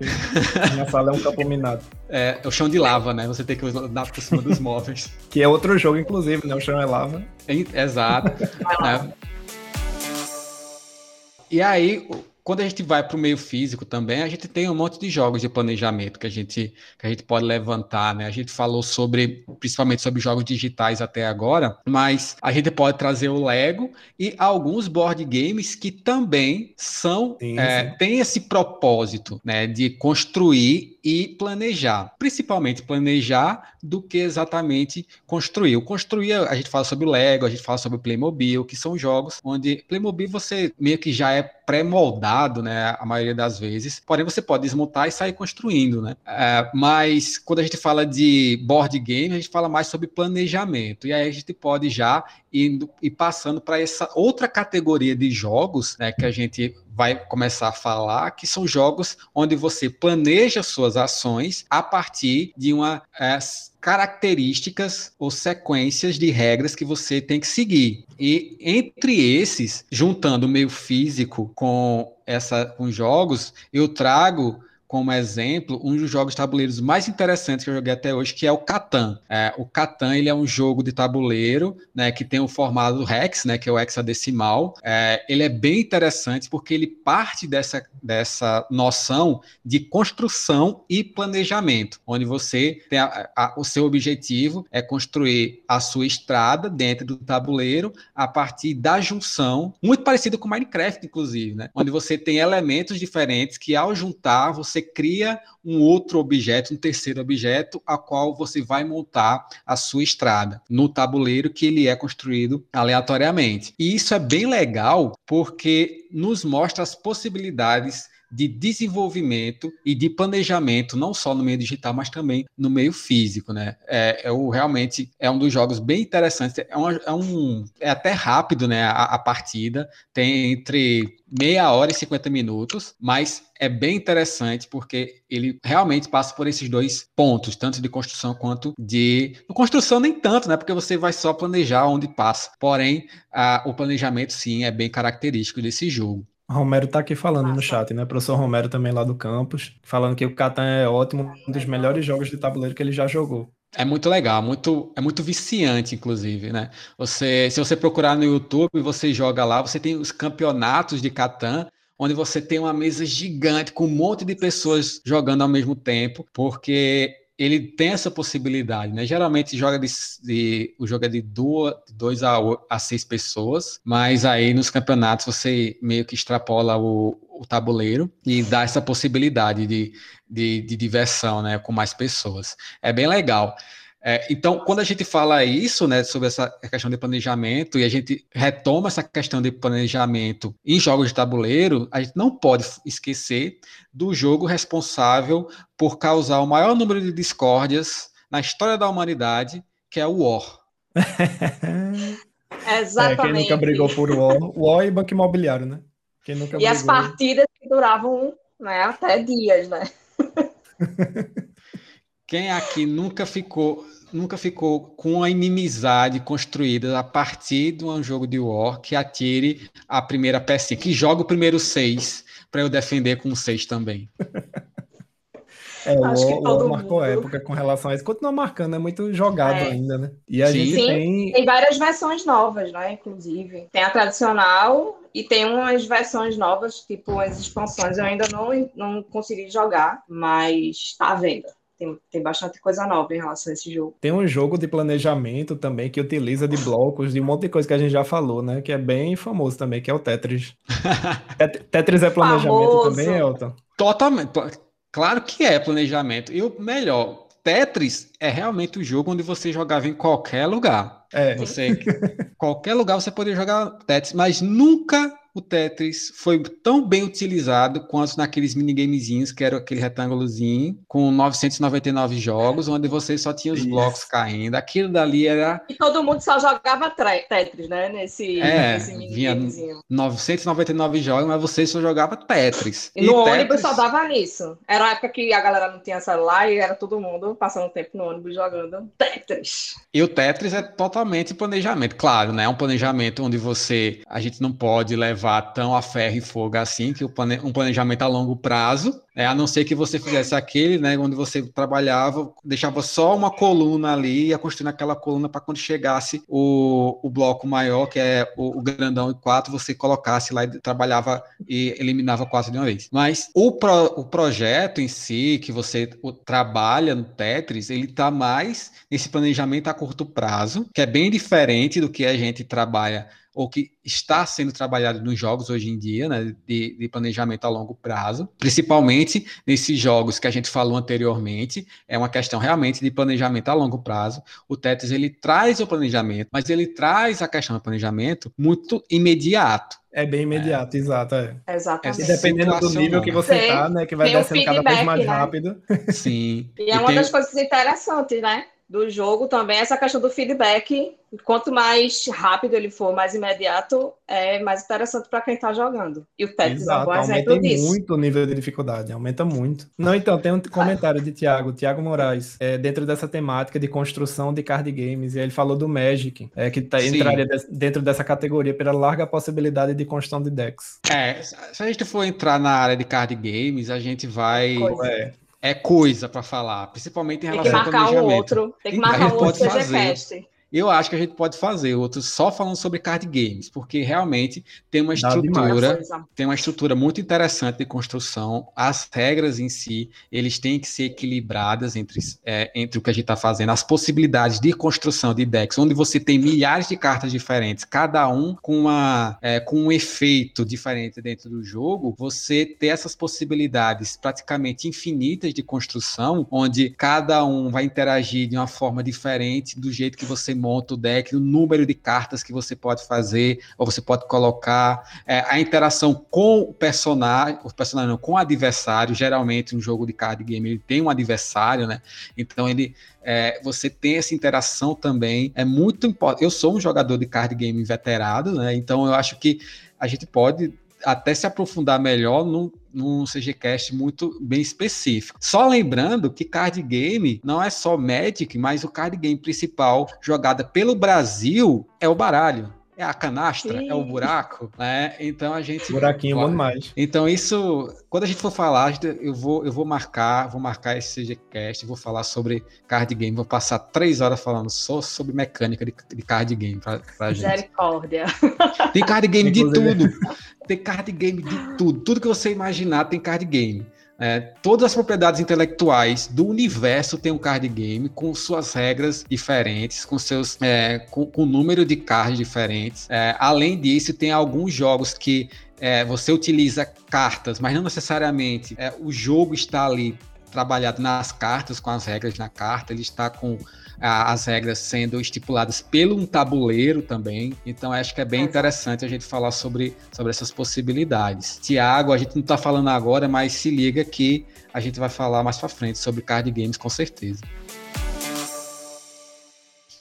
S2: Minha sala é um campo minado.
S1: É, (laughs) é o chão de lava, né? Você tem que andar por cima dos móveis. (laughs)
S2: Que é outro jogo, inclusive, né? O chão é lava.
S1: Exato. né? (laughs) E aí, quando a gente vai para o meio físico também, a gente tem um monte de jogos de planejamento que a gente, que a gente pode levantar, né? A gente falou sobre, principalmente sobre jogos digitais até agora, mas a gente pode trazer o Lego e alguns board games que também são, sim, é, sim. têm esse propósito, né? De construir e planejar. Principalmente planejar do que exatamente construir. O construir, a gente fala sobre o Lego, a gente fala sobre o Playmobil, que são jogos onde Playmobil você meio que já é pré-moldado, né, a maioria das vezes. Porém, você pode desmontar e sair construindo, né? É, mas quando a gente fala de board game, a gente fala mais sobre planejamento. E aí a gente pode já ir, ir passando para essa outra categoria de jogos, né, que a gente vai começar a falar, que são jogos onde você planeja suas ações a partir de uma é, características ou sequências de regras que você tem que seguir. E entre esses, juntando o meio físico com essa com jogos, eu trago como exemplo um dos jogos tabuleiros mais interessantes que eu joguei até hoje, que é o Catan. É, o Catan ele é um jogo de tabuleiro, né, que tem o formato do hex, né, que é o hexadecimal. É, ele é bem interessante porque ele parte dessa, dessa noção de construção e planejamento, onde você tem a, a, o seu objetivo é construir a sua estrada dentro do tabuleiro a partir da junção, muito parecido com Minecraft, inclusive, né, onde você tem elementos diferentes que ao juntar você cria um outro objeto, um terceiro objeto, a qual você vai montar a sua estrada no tabuleiro que ele é construído aleatoriamente. E isso é bem legal porque nos mostra as possibilidades de desenvolvimento e de planejamento, não só no meio digital, mas também no meio físico, né? É, é o, realmente é um dos jogos bem interessantes. É, uma, é, um, é até rápido, né? A, a, partida tem entre meia hora e 50 minutos, mas é bem interessante porque ele realmente passa por esses dois pontos, tanto de construção quanto de. Construção nem tanto, né? Porque você vai só planejar onde passa. Porém, a, o planejamento sim é bem característico desse jogo.
S2: Romero tá aqui falando Nossa. no chat, né? Professor Romero também lá do campus, falando que o Catan é ótimo, um dos melhores jogos de tabuleiro que ele já jogou.
S1: É muito legal, muito, é muito viciante, inclusive, né? Você, se você procurar no YouTube, você joga lá, você tem os campeonatos de Catan, onde você tem uma mesa gigante com um monte de pessoas jogando ao mesmo tempo, porque ele tem essa possibilidade, né? Geralmente joga de, de o jogo é de duas, dois a, a seis pessoas, mas aí nos campeonatos você meio que extrapola o, o tabuleiro e dá essa possibilidade de, de, de diversão, né? Com mais pessoas. É bem legal. É, então, quando a gente fala isso, né, sobre essa questão de planejamento, e a gente retoma essa questão de planejamento em jogos de tabuleiro, a gente não pode esquecer do jogo responsável por causar o maior número de discórdias na história da humanidade, que é o War.
S3: Exatamente. (laughs)
S2: É, quem nunca brigou por War, War e Banco Imobiliário, né?
S3: Quem nunca e brigou... as partidas que duravam né, até dias, né? (laughs)
S1: Quem aqui nunca ficou nunca ficou com a inimizade construída a partir de um jogo de War que atire a primeira pecinha, que joga o primeiro seis para eu defender com seis também. (laughs)
S2: É, Acho o, que todo o marcou mundo... época com relação a isso. Continua marcando, é muito jogado é. ainda, né? E a Sim. gente
S3: Sim,
S2: tem...
S3: tem várias versões novas, né? Inclusive. Tem a tradicional e tem umas versões novas, tipo as expansões. Eu ainda não, não consegui jogar, mas tá à venda. Tem, tem bastante coisa nova em relação a esse jogo.
S2: Tem um jogo de planejamento também que utiliza de blocos, de um monte de coisa que a gente já falou, né? Que é bem famoso também, que é o Tetris. (laughs) Tetris é planejamento famoso. também, Elton?
S1: Totalmente. Claro que é planejamento. E o melhor, Tetris é realmente o jogo onde você jogava em qualquer lugar. É. Você, qualquer lugar você poderia jogar Tetris, mas nunca o Tetris foi tão bem utilizado quanto naqueles minigamezinhos, que era aquele retângulozinho, com 999 jogos, onde você só tinha os Isso. blocos caindo. Aquilo dali era.
S3: E todo mundo só jogava Tetris, né? Nesse,
S1: é, nesse minigamezinho. 999 jogos, mas você só jogava Tetris.
S3: E, e no Tetris... ônibus só dava nisso. Era uma época que a galera não tinha celular e era todo mundo passando tempo no ônibus jogando Tetris.
S1: E o Tetris é totalmente planejamento. Claro, né? É um planejamento onde você. A gente não pode levar levar tão a ferro e fogo assim, que um planejamento a longo prazo, é, a não ser que você fizesse aquele, né, onde você trabalhava, deixava só uma coluna ali, ia construindo aquela coluna para quando chegasse o, o bloco maior, que é o, o grandão e quatro, você colocasse lá e trabalhava e eliminava quatro de uma vez. Mas o, pro, o projeto em si, que você trabalha no Tetris, ele está mais nesse planejamento a curto prazo, que é bem diferente do que a gente trabalha ou que está sendo trabalhado nos jogos hoje em dia, né, de, de, planejamento a longo prazo, principalmente nesses jogos que a gente falou anteriormente, é uma questão realmente de planejamento a longo prazo. O Tetris ele traz o planejamento, mas ele traz a questão do planejamento muito imediato.
S2: É bem imediato, é. exato. É.
S3: Exatamente.
S2: E dependendo do nível que você está, né, que vai descendo cada vez mais né? rápido.
S1: Sim.
S3: E é uma tem... das coisas interessantes, né? Do jogo também essa questão do feedback. Quanto mais rápido ele for, mais imediato, é mais interessante para quem está jogando. E o Tetris é um bom exemplo
S2: aumenta muito o nível de dificuldade, aumenta muito. Não, então, tem um comentário de Tiago, Tiago Moraes, é, dentro dessa temática de construção de card games, e ele falou do Magic, é, que tá, entraria de, dentro dessa categoria pela larga possibilidade de construção de decks.
S1: É, se a gente for entrar na área de card games, a gente vai... É, é coisa para falar, principalmente em relação ao planejamento. Um outro,
S3: tem que marcar um outro fazer.
S1: Eu acho que a gente pode fazer outros só falando sobre card games, porque realmente tem uma estrutura, tem uma estrutura muito interessante de construção. As regras em si, eles têm que ser equilibradas entre, é, entre o que a gente está fazendo, as possibilidades de construção de decks, onde você tem milhares de cartas diferentes, cada um com, uma, é, com um efeito diferente dentro do jogo. Você ter essas possibilidades praticamente infinitas de construção, onde cada um vai interagir de uma forma diferente do jeito que você monta o deck, o número de cartas que você pode fazer, ou você pode colocar, é, a interação com o personagem, o personagem não, com o adversário, geralmente um jogo de card game ele tem um adversário, né? Então ele é, você tem essa interação também, é muito importante. Eu sou um jogador de card game veterado, né? Então eu acho que a gente pode até se aprofundar melhor num, num CGCast muito bem específico. Só lembrando que card game não é só Magic, mas o card game principal jogada pelo Brasil é o baralho é a canastra, Sim. é o buraco, né? Então a gente.
S2: Buraquinho bom mais.
S1: Então, isso, quando a gente for falar, eu vou, eu vou marcar, vou marcar esse CGCast, vou falar sobre card game, vou passar três horas falando só sobre mecânica de, de card game pra, pra gente.
S3: Misericórdia.
S1: Tem card game de tudo. Tem card game de tudo. Tudo que você imaginar tem card game. É, todas as propriedades intelectuais do universo tem um card game com suas regras diferentes, com seus é, com, com número de cards diferentes. É, além disso, tem alguns jogos que é, você utiliza cartas, mas não necessariamente é, o jogo está ali trabalhado nas cartas, com as regras na carta, ele está com as regras sendo estipuladas pelo um tabuleiro também. Então acho que é bem interessante a gente falar sobre, sobre essas possibilidades. Tiago, a gente não está falando agora, mas se liga que a gente vai falar mais para frente sobre card games com certeza.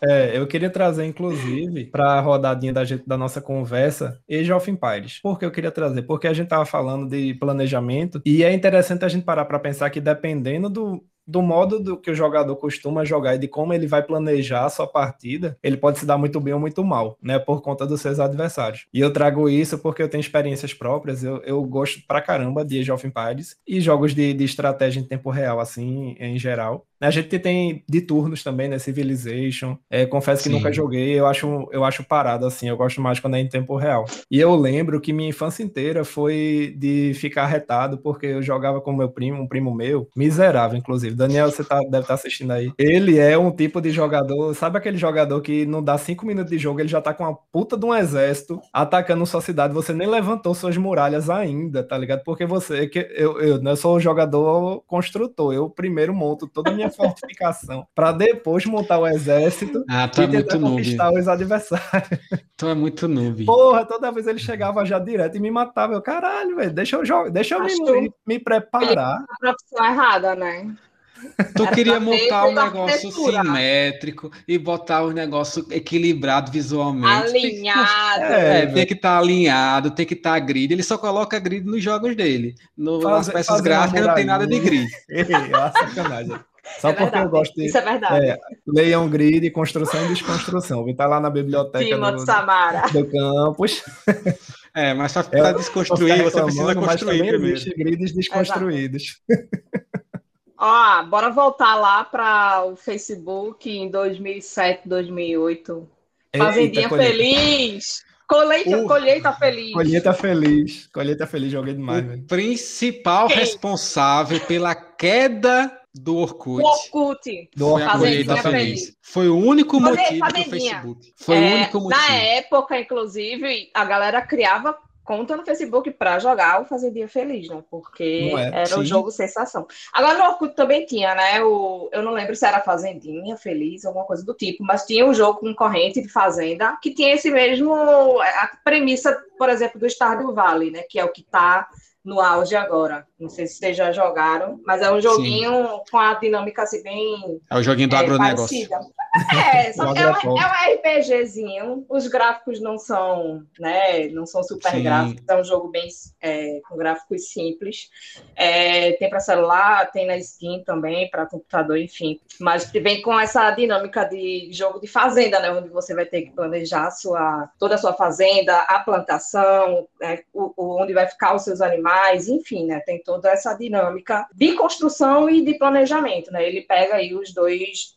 S2: É, eu queria trazer, inclusive, para a rodadinha da, gente, da nossa conversa, Age of Empires. Por que eu queria trazer? Porque a gente estava falando de planejamento e é interessante a gente parar para pensar que dependendo do, do modo do que o jogador costuma jogar e de como ele vai planejar a sua partida, ele pode se dar muito bem ou muito mal, né? Por conta dos seus adversários. E eu trago isso porque eu tenho experiências próprias, eu, eu gosto pra caramba de Age of Empires e jogos de, de estratégia em tempo real, assim, em geral. A gente tem de turnos também, né? Civilization. É, confesso que Sim. nunca joguei, eu acho, eu acho parado, assim. Eu gosto mais quando é em tempo real. E eu lembro que minha infância inteira foi de ficar retado, porque eu jogava com meu primo, um primo meu, miserável, inclusive. Daniel, você tá, deve estar tá assistindo aí. Ele é um tipo de jogador, sabe aquele jogador que não dá cinco minutos de jogo, ele já tá com uma puta de um exército atacando sua cidade, você nem levantou suas muralhas ainda, tá ligado? Porque você, que eu, eu, eu sou o jogador construtor, eu primeiro monto toda a minha (laughs) fortificação para depois montar o exército
S1: ah, tá e tentar
S2: conquistar noob. os adversários. (laughs)
S1: Tu é muito noob.
S2: Porra, toda vez ele chegava já direto e me matava. Eu, caralho, velho, deixa eu jogar, deixa eu me, me, preparar.
S3: A profissão errada, né?
S1: Tu queria montar um negócio simétrico e botar o um negócio equilibrado visualmente.
S3: Alinhado. (laughs)
S1: É, tem que estar tá alinhado, tem que estar tá grid. Ele só coloca grid nos jogos dele. No, nas peças gráficas não tem nada de grid.
S2: é sacanagem. Só é porque verdade. eu gosto de.
S3: Isso é verdade. É,
S2: leiam grid, construção e desconstrução. Vem estar tá lá na biblioteca do,
S3: Samara.
S2: do campus. (laughs)
S1: É, mas para é, desconstruir, você precisa construir primeiro.
S2: grids desconstruídos.
S3: Ó, bora voltar lá para o Facebook em 2007, 2008. Fazendinha Eita, feliz! Colheita, uh, colheita feliz.
S2: Colheita feliz. Colheita feliz, joguei demais. O velho.
S1: principal Quem? responsável pela queda do Orkut.
S3: Do Orkut.
S1: Do Foi a colheita feliz. feliz. Foi o único motivo do Facebook. Foi é, o único motivo.
S3: Na época, inclusive, a galera criava conta no Facebook para jogar o Fazendinha Feliz, né? Porque é? era Sim. um jogo sensação. Agora no Orkut também tinha, né? O, eu não lembro se era Fazendinha Feliz, alguma coisa do tipo, mas tinha um jogo concorrente de Fazenda que tinha esse mesmo. A premissa, por exemplo, do Stardew Valley, né? Que é o que está no auge agora. Não sei se vocês já jogaram, mas é um joguinho Sim. com a dinâmica assim bem.
S1: É o joguinho do é, agronegócio.
S3: É, (laughs) só é, um, é um RPGzinho. Os gráficos não são, né? Não são super Sim. gráficos, é um jogo bem é, com gráficos simples. É, tem para celular, tem na Steam também, para computador, enfim. Mas vem com essa dinâmica de jogo de fazenda, né? Onde você vai ter que planejar sua, toda a sua fazenda, a plantação, né, o, onde vai ficar os seus animais, enfim, né? Tem toda essa dinâmica de construção e de planejamento, né? Ele pega aí os dois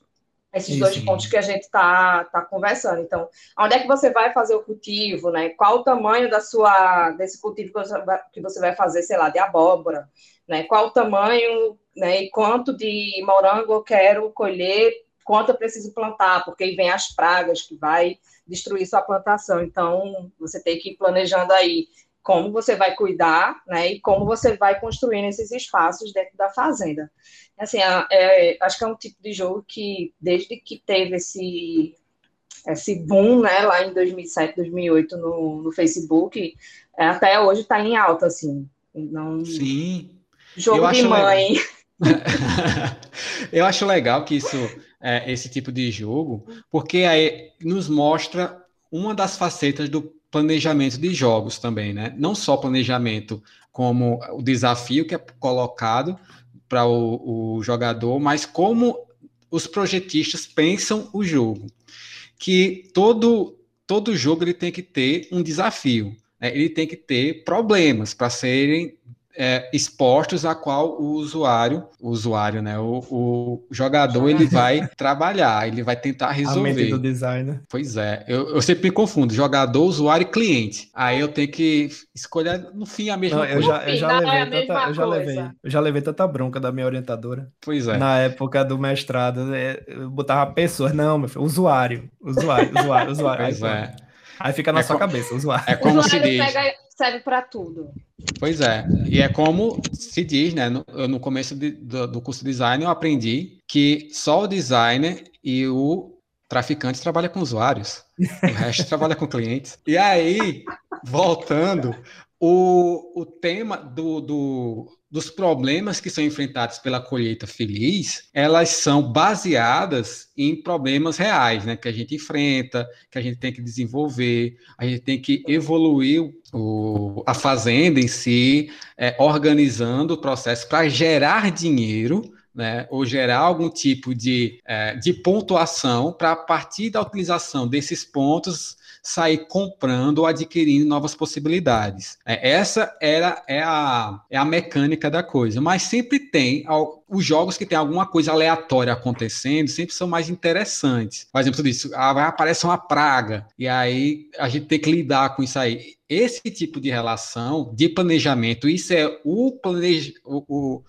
S3: esses Isso, dois pontos que a gente está tá conversando. Então, onde é que você vai fazer o cultivo, né? Qual o tamanho da sua desse cultivo que você vai, que você vai fazer, sei lá, de abóbora, né? Qual o tamanho, né? E quanto de morango eu quero colher, quanto eu preciso plantar, porque aí vem as pragas que vai destruir sua plantação. Então, você tem que ir planejando aí como você vai cuidar, né? E como você vai construindo esses espaços dentro da fazenda. Assim, é, acho que é um tipo de jogo que, desde que teve esse, esse boom, né, lá em 2007, 2008 no, no Facebook, é, até hoje está em alta, assim. Não...
S1: Sim.
S3: Jogo de mãe. (laughs)
S1: Eu acho legal que isso, é, esse tipo de jogo, porque aí nos mostra uma das facetas do planejamento de jogos também, né? Não só planejamento como o desafio que é colocado, para o, o jogador, mas como os projetistas pensam o jogo. Que todo, todo jogo ele tem que ter um desafio, né? ele tem que ter problemas para serem é, expostos a qual o usuário, o usuário, né, o, o jogador, ele vai trabalhar, ele vai tentar resolver. A mente
S2: do designer.
S1: Pois é, eu, eu sempre me confundo, jogador, usuário e cliente. Aí eu tenho que escolher no fim a mesma
S2: não, coisa. Eu já, eu já levei é tanta, eu já levei, eu já levei tanta bronca da minha orientadora.
S1: Pois é.
S2: Na época do mestrado, é, eu botava pessoas, não, meu filho, usuário, usuário, usuário, usuário.
S1: Pois aí, é.
S2: Aí fica na é sua cabeça, usuário.
S1: É como se diz.
S3: Pega, serve para tudo.
S1: Pois é, e é como se diz, né? No, no começo de, do, do, curso de design eu aprendi que só o designer e o traficante trabalha com usuários, o resto (laughs) trabalha com clientes. E aí, voltando, o, o tema do, do, dos problemas que são enfrentados pela colheita feliz, elas são baseadas em problemas reais, né? Que a gente enfrenta, que a gente tem que desenvolver, a gente tem que evoluir o, a fazenda em si, é, organizando o processo para gerar dinheiro né, ou gerar algum tipo de, é, de pontuação para, a partir da utilização desses pontos, sair comprando ou adquirindo novas possibilidades. É, essa era é a, é a mecânica da coisa. Mas sempre tem os jogos que tem alguma coisa aleatória acontecendo, sempre são mais interessantes. Por exemplo, isso, ah, aparece uma praga, e aí a gente tem que lidar com isso aí. Esse tipo de relação de planejamento, isso é o planejamento. O, o,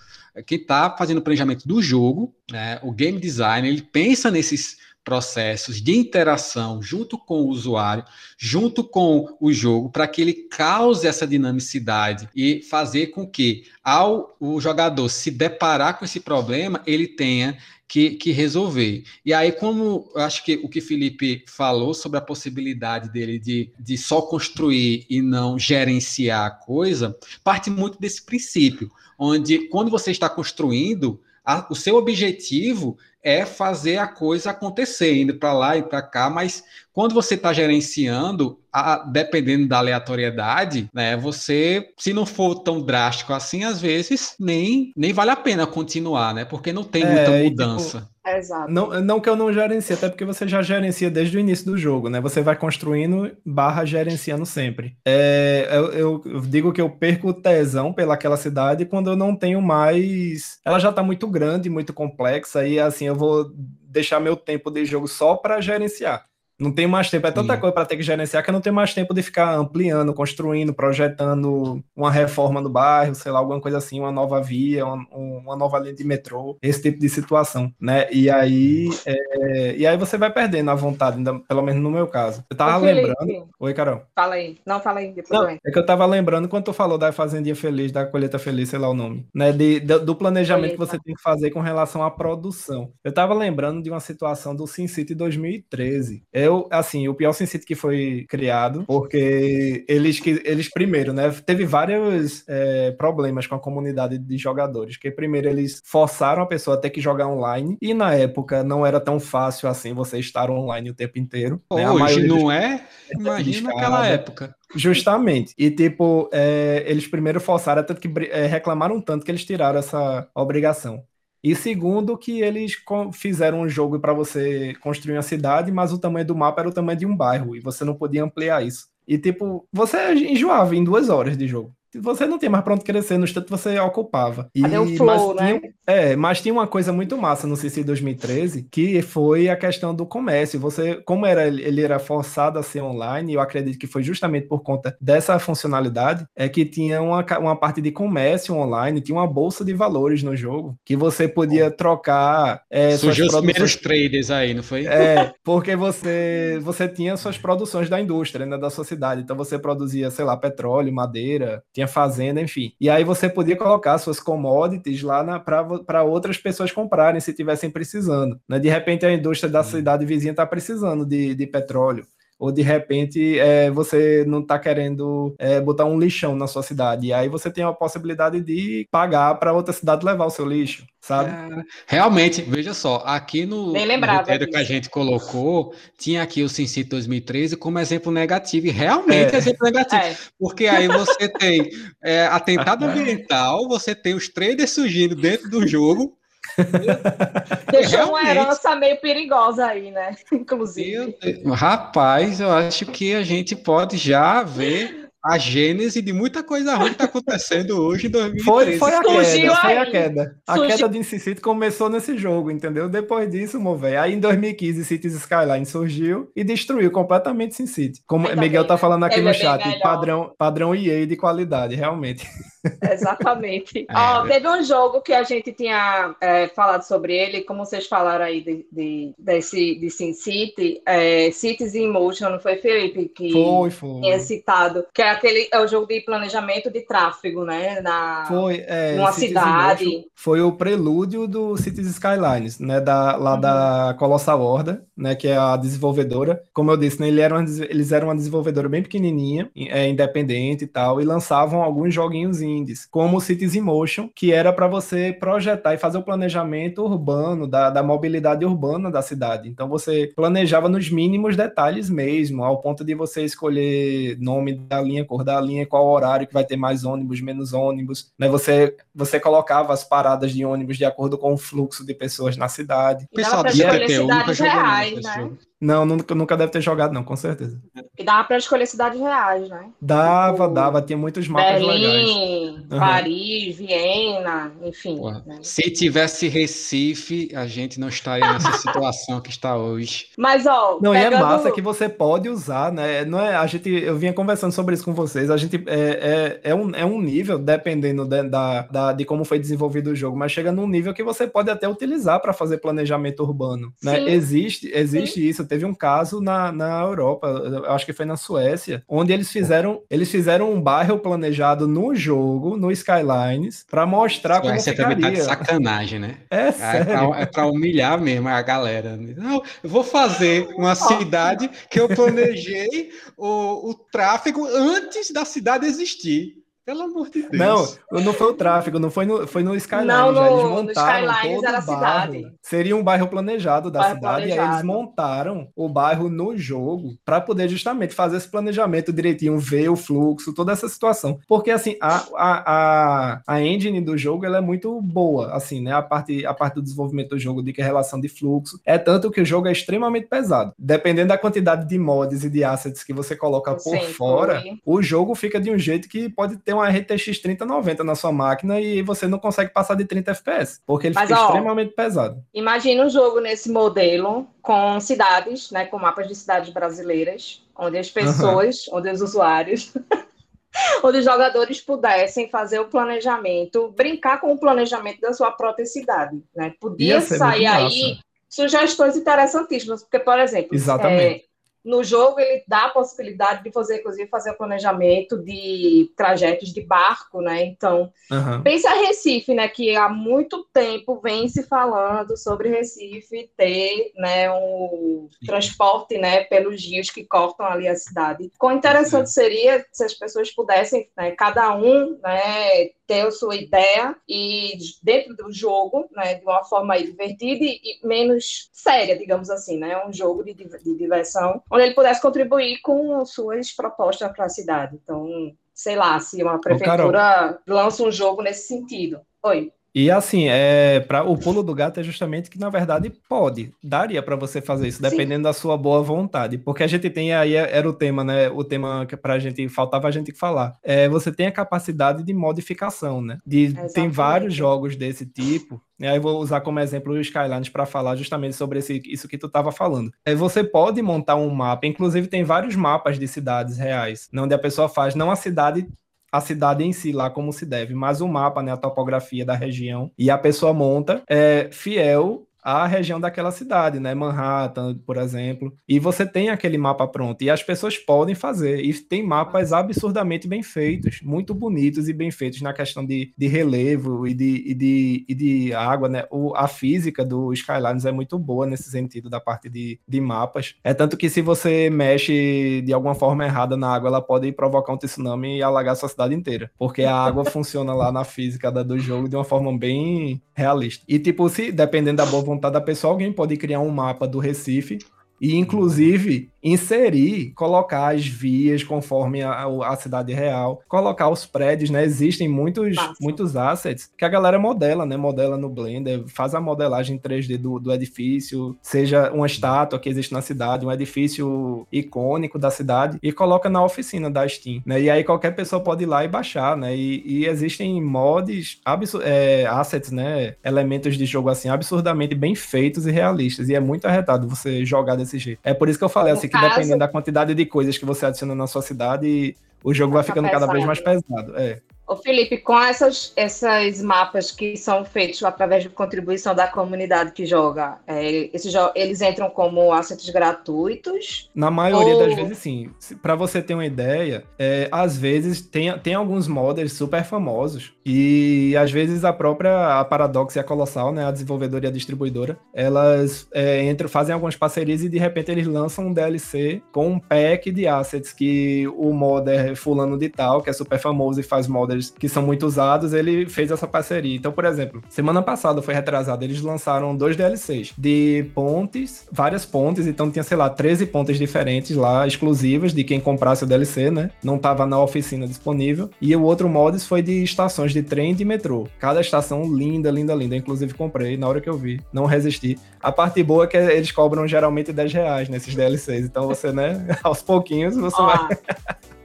S1: quem está fazendo o planejamento do jogo, né, o game design, ele pensa nesses processos de interação junto com o usuário, junto com o jogo, para que ele cause essa dinamicidade e fazer com que, ao o jogador se deparar com esse problema, ele tenha que, que resolver. E aí, como acho que o que Felipe falou sobre a possibilidade dele de, de só construir e não gerenciar a coisa, parte muito desse princípio, onde quando você está construindo, a, o seu objetivo é fazer a coisa acontecer, indo para lá e para cá, mas quando você está gerenciando, a, dependendo da aleatoriedade, né, você, se não for tão drástico assim, às vezes nem, nem vale a pena continuar, né? Porque não tem é, muita mudança. Tipo,
S2: Exato. Não, não que eu não gerencie, até porque você já gerencia desde o início do jogo, né? Você vai construindo barra gerenciando sempre. É, eu, eu, digo que eu perco tesão pelaquela cidade quando eu não tenho mais. Ela já tá muito grande, muito complexa, e assim, eu vou deixar meu tempo de jogo só para gerenciar. Não tem mais tempo, é tanta Sim. coisa para ter que gerenciar que eu não tenho mais tempo de ficar ampliando, construindo, projetando uma reforma no bairro, sei lá, alguma coisa assim, uma nova via, uma, uma nova linha de metrô, esse tipo de situação, né? E aí, é, e aí você vai perdendo a vontade, pelo menos no meu caso. Eu tava Ô, lembrando. Oi, Carol.
S3: Fala aí. Não, fala aí, depois
S2: não, É que eu tava lembrando quando tu falou da Fazendinha Feliz, da Colheita Feliz, sei lá o nome, né? De, de do planejamento Colheita. que você tem que fazer com relação à produção. Eu tava lembrando de uma situação do SimCity 2013. É, eu, assim, o pior SimCity que foi criado, porque eles, eles primeiro, né, teve vários é, problemas com a comunidade de jogadores, que primeiro eles forçaram a pessoa a ter que jogar online, e na época não era tão fácil assim você estar online o tempo inteiro.
S1: Né? Hoje não é? Imagina naquela época.
S2: Justamente. E, tipo, é, eles primeiro forçaram, tanto que é, reclamaram tanto que eles tiraram essa obrigação. E segundo, que eles fizeram um jogo para você construir uma cidade, mas o tamanho do mapa era o tamanho de um bairro, e você não podia ampliar isso. E, tipo, você enjoava em duas horas de jogo você não tinha mais pronto crescer, no instante você ocupava.
S3: E, Cadê o flow,
S2: né? Tinha, é, mas tinha uma coisa muito massa no CC 2013, que foi a questão do comércio. Você, como era, ele era forçado a ser online, eu acredito que foi justamente por conta dessa funcionalidade, é que tinha uma, uma parte de comércio online, tinha uma bolsa de valores no jogo, que você podia trocar
S1: é, Surgiu os primeiros traders aí, não foi?
S2: É, (laughs) porque você, você tinha suas produções da indústria, né, da sua cidade. Então você produzia, sei lá, petróleo, madeira, tinha fazenda, enfim. E aí você podia colocar suas commodities lá para outras pessoas comprarem se tivessem precisando. Né? De repente a indústria da cidade vizinha está precisando de, de petróleo ou de repente é, você não está querendo é, botar um lixão na sua cidade, e aí você tem a possibilidade de pagar para outra cidade levar o seu lixo, sabe? É,
S1: realmente, veja só, aqui no, no roteiro que a gente colocou, tinha aqui o SimCity 2013 como exemplo negativo, e realmente é exemplo negativo, é. porque aí você tem é, atentado (laughs) ambiental, você tem os traders surgindo dentro do jogo, (laughs)
S3: Deixou uma herança meio perigosa aí, né? (laughs) Inclusive.
S1: Rapaz, eu acho que a gente pode já ver a gênese de muita coisa ruim que está acontecendo hoje em 2013. (laughs)
S2: Foi, foi a queda, foi a queda. A Surgiu. queda do City começou nesse jogo, entendeu? Depois disso, mover. Aí em 2015, Cities Skyline surgiu e destruiu completamente Sin City. Como Ainda Miguel bem, tá falando aqui no é chat, padrão, padrão EA de qualidade, realmente. (laughs)
S3: Exatamente. É. teve um jogo que a gente tinha é, falado sobre ele, como vocês falaram aí de, de, desse, de Sin City, é, Cities in Motion, não foi, Felipe? Que
S2: foi, foi.
S3: tinha citado, que é aquele é o jogo de planejamento de tráfego, né? Na,
S2: foi, é,
S3: numa Cities cidade.
S2: Foi o prelúdio do Cities Skylines, né? Da, lá uhum. da Colossal Order, né? Que é a desenvolvedora. Como eu disse, né, eles, eram uma, eles eram uma desenvolvedora bem pequenininha, é, independente e tal, e lançavam alguns joguinhos indies, como Cities in Motion, que era para você projetar e fazer o planejamento urbano, da, da mobilidade urbana da cidade. Então você planejava nos mínimos detalhes mesmo, ao ponto de você escolher nome da linha, cor da linha, qual horário que vai ter mais ônibus, menos ônibus. Né? Você, você colocava as paradas de ônibus de acordo com o fluxo de pessoas na cidade.
S3: O pessoal de cidades reais, né?
S2: Não, nunca, nunca deve ter jogado, não, com certeza.
S3: E dava para escolher cidades reais, né?
S2: Dava, tipo, dava, tinha muitos mapas
S3: Berlim,
S2: legais.
S3: Uhum. Paris, Viena, enfim.
S1: Né? Se tivesse Recife, a gente não estaria nessa (laughs) situação que está hoje.
S3: Mas, ó.
S2: Não, pegando... e é massa que você pode usar, né? Não é, a gente, eu vinha conversando sobre isso com vocês. A gente é, é, é, um, é um nível, dependendo de, da, da, de como foi desenvolvido o jogo, mas chega num nível que você pode até utilizar para fazer planejamento urbano. Né? Existe, existe Sim. isso teve um caso na, na Europa, eu acho que foi na Suécia, onde eles fizeram, eles fizeram um bairro planejado no jogo, no Skylines, para mostrar como
S1: Suécia. Também tá de sacanagem, né?
S2: É, é sério.
S1: É para humilhar mesmo a galera. Não, eu vou fazer uma cidade que eu planejei o, o tráfego antes da cidade existir. Pelo amor de
S2: Deus. Não, não foi o tráfego, não foi no, foi no Skyline.
S3: Não, no, eles montaram no Skylines era a cidade.
S2: Seria um bairro planejado da bairro cidade, planejado. e aí eles montaram o bairro no jogo para poder justamente fazer esse planejamento direitinho, ver o fluxo, toda essa situação. Porque assim, a, a, a, a engine do jogo ela é muito boa, assim, né? A parte, a parte do desenvolvimento do jogo, de que é relação de fluxo. É tanto que o jogo é extremamente pesado. Dependendo da quantidade de mods e de assets que você coloca por Sim, fora, foi. o jogo fica de um jeito que pode ter uma RTX 3090 na sua máquina e você não consegue passar de 30 FPS, porque ele Mas, fica ó, extremamente pesado.
S3: Imagina um jogo nesse modelo com cidades, né, com mapas de cidades brasileiras, onde as pessoas, uhum. onde os usuários (laughs) onde os jogadores pudessem fazer o planejamento, brincar com o planejamento da sua própria cidade, né? Podia sair aí sugestões interessantíssimas, porque, por exemplo,
S2: Exatamente. É,
S3: no jogo ele dá a possibilidade de fazer, inclusive, fazer o planejamento de trajetos de barco, né? Então, uhum. pensa Recife, né? Que há muito tempo vem se falando sobre Recife ter, né, um Sim. transporte, né, pelos rios que cortam ali a cidade. Quão interessante seria se as pessoas pudessem, né, cada um, né, ter a sua ideia e dentro do jogo, né, de uma forma divertida e menos séria, digamos assim, né, um jogo de, de diversão, onde ele pudesse contribuir com suas propostas para a cidade. Então, sei lá, se uma prefeitura Ô, lança um jogo nesse sentido. Oi.
S2: E assim, é, para o pulo do gato é justamente que na verdade pode, daria para você fazer isso, dependendo Sim. da sua boa vontade, porque a gente tem aí era o tema, né? O tema que para a gente faltava a gente falar. É, você tem a capacidade de modificação, né? De, tem vários jogos desse tipo. E aí vou usar como exemplo o Skylines para falar justamente sobre esse, isso que tu estava falando. É, você pode montar um mapa, inclusive tem vários mapas de cidades reais, onde a pessoa faz não a cidade a cidade em si lá como se deve, mas o mapa, né, a topografia da região e a pessoa monta é fiel a região daquela cidade, né? Manhattan, por exemplo. E você tem aquele mapa pronto. E as pessoas podem fazer. E tem mapas absurdamente bem feitos, muito bonitos e bem feitos na questão de, de relevo e de, e, de, e de água, né? O, a física do Skylines é muito boa nesse sentido, da parte de, de mapas. É tanto que se você mexe de alguma forma errada na água, ela pode provocar um tsunami e alagar sua cidade inteira. Porque a água (laughs) funciona lá na física do jogo de uma forma bem realista. E, tipo, se dependendo da boa vontade da pessoa, alguém pode criar um mapa do Recife e, inclusive, inserir, colocar as vias conforme a, a, cidade real, colocar os prédios, né? Existem muitos, muitos assets que a galera modela, né? Modela no Blender, faz a modelagem 3D do, do edifício, seja uma estátua que existe na cidade, um edifício icônico da cidade, e coloca na oficina da Steam, né? E aí qualquer pessoa pode ir lá e baixar, né? E, e existem mods, é, assets, né? Elementos de jogo assim, absurdamente bem feitos e realistas, e é muito arretado você jogar desse jeito. É por isso que eu falei assim, que dependendo da quantidade de coisas que você adiciona na sua cidade, o jogo vai ficando pesado. cada vez mais pesado. É.
S3: Ô Felipe, com essas, essas mapas que são feitos através de contribuição da comunidade que joga, é, esses eles entram como assets gratuitos?
S2: Na maioria ou... das vezes, sim. Para você ter uma ideia, é, às vezes tem, tem alguns modders super famosos e às vezes a própria a Paradox e a Colossal, né, a desenvolvedora e a distribuidora, elas é, entram, fazem algumas parcerias e de repente eles lançam um DLC com um pack de assets que o modder fulano de tal, que é super famoso e faz modder modders que são muito usados, ele fez essa parceria. Então, por exemplo, semana passada foi retrasada, eles lançaram dois DLCs de pontes, várias pontes, então tinha, sei lá, 13 pontes diferentes lá, exclusivas de quem comprasse o DLC, né? Não tava na oficina disponível. E o outro mods foi de estações de trem e de metrô. Cada estação linda, linda, linda. Inclusive comprei na hora que eu vi, não resisti. A parte boa é que eles cobram geralmente 10 reais nesses DLCs, então você, né, (laughs) aos pouquinhos você vai. (laughs)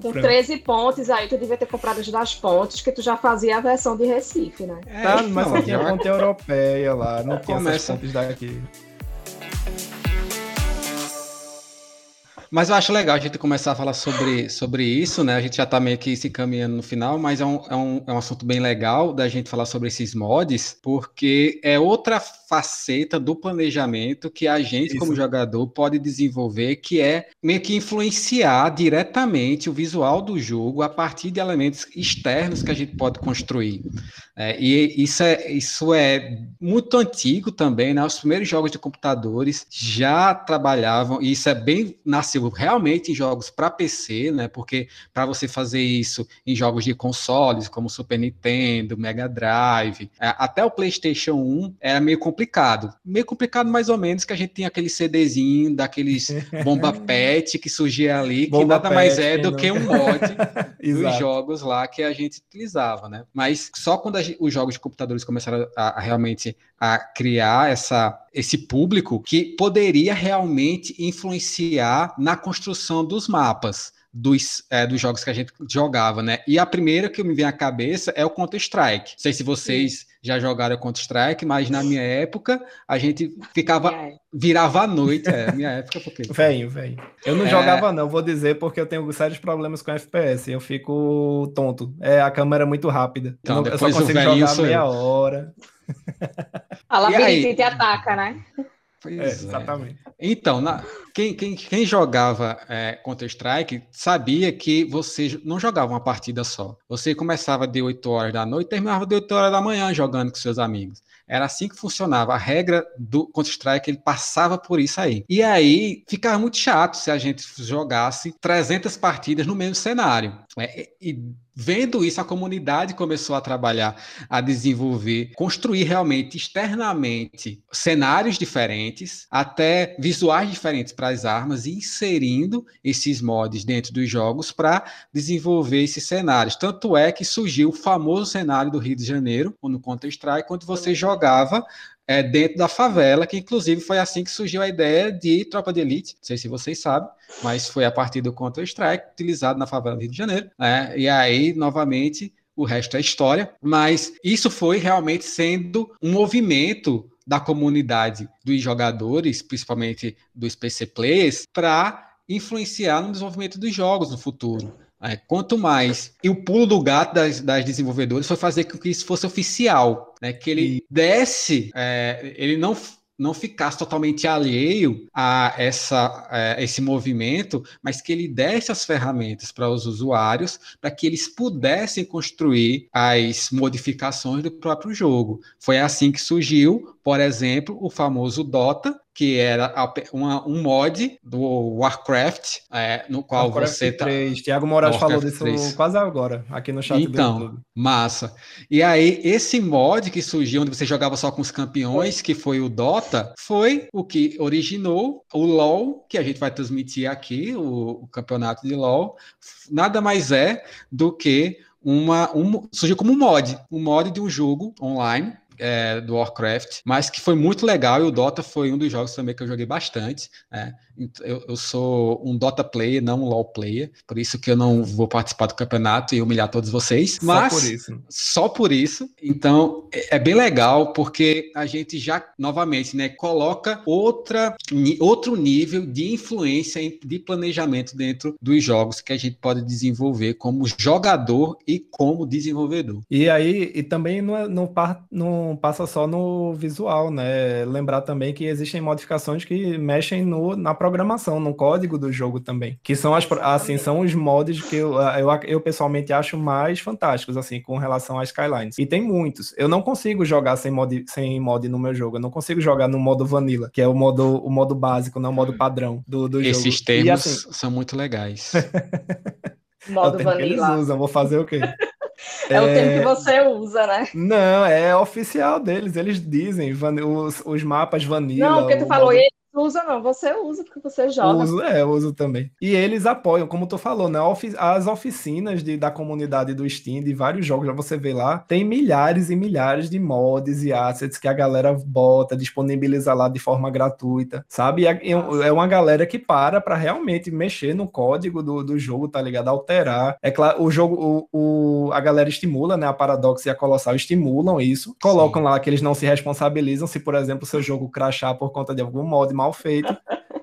S3: Com 13 pontes aí, tu devia ter comprado as das pontes, que tu já fazia a versão de Recife, né?
S2: É, tá, mas não, tinha já... ponte europeia lá, não tinha começa... essas pontes daqui.
S1: Mas eu acho legal a gente começar a falar sobre, sobre isso, né? A gente já está meio que se caminhando no final, mas é um, é, um, é um assunto bem legal da gente falar sobre esses mods, porque é outra faceta do planejamento que a gente, isso. como jogador, pode desenvolver, que é meio que influenciar diretamente o visual do jogo a partir de elementos externos que a gente pode construir. É, e isso é, isso é muito antigo também, né? Os primeiros jogos de computadores já trabalhavam, e isso é bem nasceu realmente em jogos para PC, né? Porque para você fazer isso em jogos de consoles, como Super Nintendo, Mega Drive, é, até o PlayStation 1 era meio complicado. Meio complicado mais ou menos que a gente tinha aquele CDzinho daqueles (laughs) bomba pet que surgia ali, que bomba nada pet, mais é do não... que um (laughs) mod dos jogos lá que a gente utilizava, né? Mas só quando a os jogos de computadores começaram a, a realmente a criar essa, esse público que poderia realmente influenciar na construção dos mapas dos, é, dos jogos que a gente jogava, né? E a primeira que me vem à cabeça é o Counter-Strike. Não sei se vocês Sim. Já jogaram Counter-Strike, mas na minha época a gente ficava. Virava à noite, é, minha época, porque. (laughs)
S2: Venho, venho. Eu não é... jogava, não, vou dizer, porque eu tenho sérios problemas com FPS. Eu fico tonto. É, a câmera é muito rápida.
S1: Então,
S2: eu,
S1: não, eu só consigo jogar
S2: meia hora.
S3: A labirintite ataca, né?
S2: Pois é, é. exatamente.
S1: Então, na, quem, quem, quem, jogava é, Counter-Strike sabia que você não jogava uma partida só. Você começava de 8 horas da noite e terminava de 8 horas da manhã jogando com seus amigos. Era assim que funcionava. A regra do Counter-Strike, ele passava por isso aí. E aí, ficava muito chato se a gente jogasse 300 partidas no mesmo cenário. É, e Vendo isso, a comunidade começou a trabalhar, a desenvolver, construir realmente externamente cenários diferentes, até visuais diferentes para as armas, e inserindo esses mods dentro dos jogos para desenvolver esses cenários. Tanto é que surgiu o famoso cenário do Rio de Janeiro, no Counter-Strike, quando você jogava é, dentro da favela, que inclusive foi assim que surgiu a ideia de Tropa de Elite. Não sei se vocês sabem, mas foi a partir do Counter-Strike, utilizado na favela do Rio de Janeiro. Né? E aí, novamente, o resto é história. Mas isso foi realmente sendo um movimento da comunidade dos jogadores, principalmente dos PC players, para influenciar no desenvolvimento dos jogos no futuro. É, quanto mais. E o pulo do gato das, das desenvolvedoras foi fazer com que isso fosse oficial, né? Que ele e... desse, é, ele não não ficasse totalmente alheio a essa, a esse movimento, mas que ele desse as ferramentas para os usuários para que eles pudessem construir as modificações do próprio jogo. Foi assim que surgiu, por exemplo, o famoso Dota, que era uma, um mod do Warcraft, é, no qual Warcraft você
S2: tá. 3. Tiago Moraes falou disso 3. quase agora, aqui no chat
S1: então, massa. E aí, esse mod que surgiu, onde você jogava só com os campeões, que foi o Dota, foi o que originou o LoL, que a gente vai transmitir aqui, o, o campeonato de LoL. Nada mais é do que uma. Um, surgiu como um mod, um mod de um jogo online é, do Warcraft, mas que foi muito legal e o Dota foi um dos jogos também que eu joguei bastante. Né? Eu, eu, sou um Dota player, não um LoL player, por isso que eu não vou participar do campeonato e humilhar todos vocês. Mas só por isso. Só por isso. Então é, é bem legal porque a gente já novamente, né, coloca outra outro nível de influência de planejamento dentro dos jogos que a gente pode desenvolver como jogador e como desenvolvedor.
S2: E aí e também não, é, não, não passa só no visual, né? Lembrar também que existem modificações que mexem no, na programação, no código do jogo também. Que são as assim, são os mods que eu, eu, eu pessoalmente acho mais fantásticos, assim, com relação a Skylines. E tem muitos. Eu não consigo jogar sem mod, sem mod no meu jogo. Eu não consigo jogar no modo vanilla, que é o modo, o modo básico, não o modo padrão do, do
S1: Esses
S2: jogo.
S1: Esses termos assim... são muito legais. (laughs)
S3: modo vanilla.
S2: Eles usam, vou fazer o quê?
S3: É, (laughs) é, o termo que você usa, né?
S2: Não, é oficial deles. Eles dizem os, os mapas vanilla.
S3: Não, porque tu falou modo usa, não. Você usa porque você joga.
S2: Uso, é, eu uso também. E eles apoiam, como tu falou, né? As oficinas de, da comunidade do Steam, de vários jogos, já você vê lá, tem milhares e milhares de mods e assets que a galera bota, disponibiliza lá de forma gratuita, sabe? É, é uma galera que para para realmente mexer no código do, do jogo, tá ligado? Alterar. É claro, o jogo, o, o, a galera estimula, né? A Paradox e a Colossal estimulam isso, colocam Sim. lá que eles não se responsabilizam se, por exemplo, seu jogo crachar por conta de algum mod mal feito.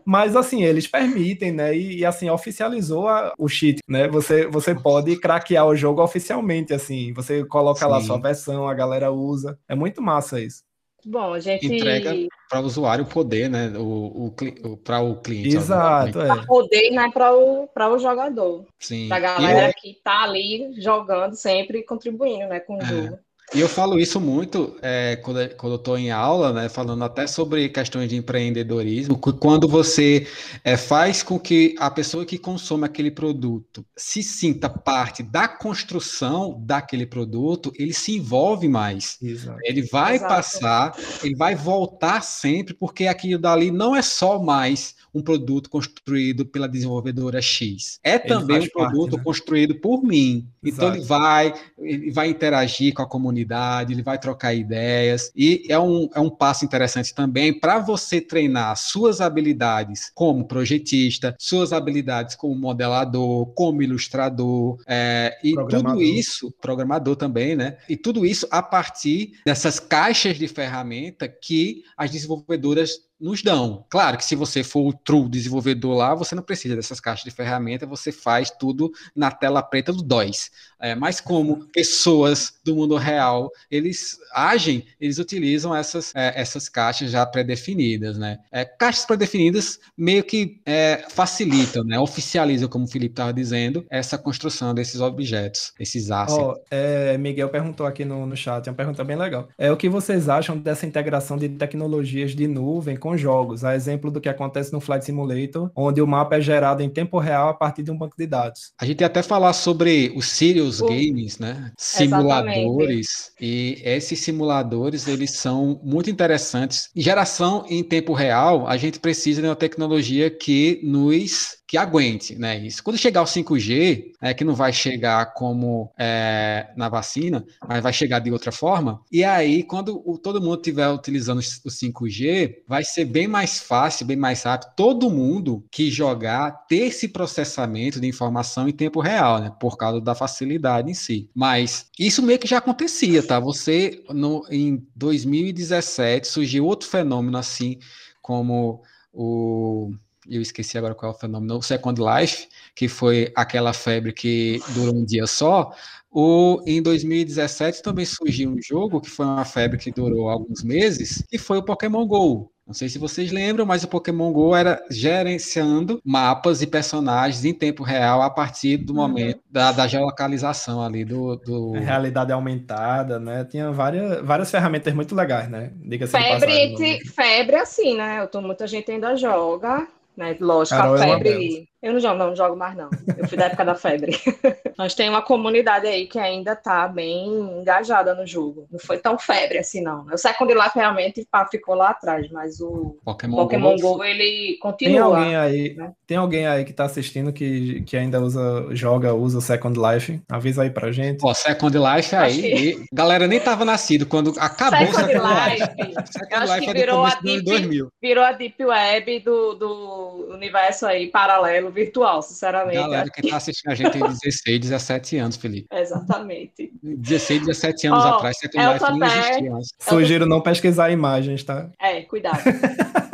S2: Mas assim, eles permitem, né? E, e assim, oficializou a, o cheat, né? Você, você pode craquear o jogo oficialmente, assim. Você coloca Sim. lá sua versão, a galera usa. É muito massa isso.
S3: Bom, a gente.
S1: Entrega para o usuário o poder, né? O, o, o para o cliente.
S2: Exato. É.
S3: Para poder, né? Para o, o jogador. Sim. Para a galera eu... que está ali jogando sempre contribuindo, né? Com o é. jogo.
S1: E eu falo isso muito é, quando, quando eu estou em aula, né, falando até sobre questões de empreendedorismo, quando você é, faz com que a pessoa que consome aquele produto se sinta parte da construção daquele produto, ele se envolve mais. Exato. Ele vai Exato. passar, ele vai voltar sempre, porque aquilo dali não é só mais um produto construído pela desenvolvedora X. É também um produto parte, né? construído por mim. Exato. Então ele vai, ele vai interagir com a comunidade, ele vai trocar ideias. E é um, é um passo interessante também para você treinar suas habilidades como projetista, suas habilidades como modelador, como ilustrador, é, e tudo isso, programador também, né? E tudo isso a partir dessas caixas de ferramenta que as desenvolvedoras nos dão. Claro que se você for o true desenvolvedor lá, você não precisa dessas caixas de ferramenta, você faz tudo na tela preta do DOS. É, mas como pessoas do mundo real, eles agem, eles utilizam essas, é, essas caixas já pré-definidas, né? É, caixas pré-definidas meio que é, facilitam, né? Oficializam, como o Felipe estava dizendo, essa construção desses objetos, esses assets. Oh,
S2: Miguel perguntou aqui no, no chat, é uma pergunta bem legal. É o que vocês acham dessa integração de tecnologias de nuvem com jogos? A exemplo do que acontece no Flight Simulator, onde o mapa é gerado em tempo real a partir de um banco de dados.
S1: A gente ia até falar sobre o Sirius o... Games, né? Simuladores. Exatamente. E esses simuladores, eles são muito interessantes. Em geração em tempo real, a gente precisa de uma tecnologia que nos que aguente, né? Isso. Quando chegar o 5G, é que não vai chegar como é, na vacina, mas vai chegar de outra forma. E aí, quando o, todo mundo estiver utilizando o 5G, vai ser bem mais fácil, bem mais rápido. Todo mundo que jogar ter esse processamento de informação em tempo real, né? Por causa da facilidade em si. Mas isso meio que já acontecia, tá? Você no, em 2017 surgiu outro fenômeno assim, como o eu esqueci agora qual é o fenômeno, o Second Life, que foi aquela febre que durou um dia só. O, em 2017 também surgiu um jogo que foi uma febre que durou alguns meses, que foi o Pokémon GO. Não sei se vocês lembram, mas o Pokémon Go era gerenciando mapas e personagens em tempo real a partir do uhum. momento da, da geolocalização ali do, do...
S2: Realidade aumentada, né? Tinha várias, várias ferramentas muito legais, né?
S3: Diga febre, passagem, febre assim, né? Eu tô, muita gente ainda joga, né? Lógico, Carol a febre. Eu não jogo, não, não jogo mais, não. Eu fui da época da febre. (laughs) Nós tem uma comunidade aí que ainda está bem engajada no jogo. Não foi tão febre assim, não. O Second Life realmente ficou lá atrás, mas o Pokémon, Pokémon Go, Go, ele continua.
S2: Tem alguém aí, né? tem alguém aí que está assistindo que, que ainda usa, joga, usa o Second Life? Avisa aí pra gente.
S1: Ó, Second Life aí, que... galera nem tava nascido quando acabou Second, Second Life. Life. (laughs)
S3: Second Life é virou, a deep, virou a Deep Web do, do universo aí paralelo virtual, sinceramente.
S1: Galera que está assistindo a gente tem 16, 17 anos, Felipe.
S3: Exatamente.
S1: 16, 17 anos oh, atrás, Second Life não existia.
S2: Sugiro não pesquisar imagens, tá?
S3: É, cuidado.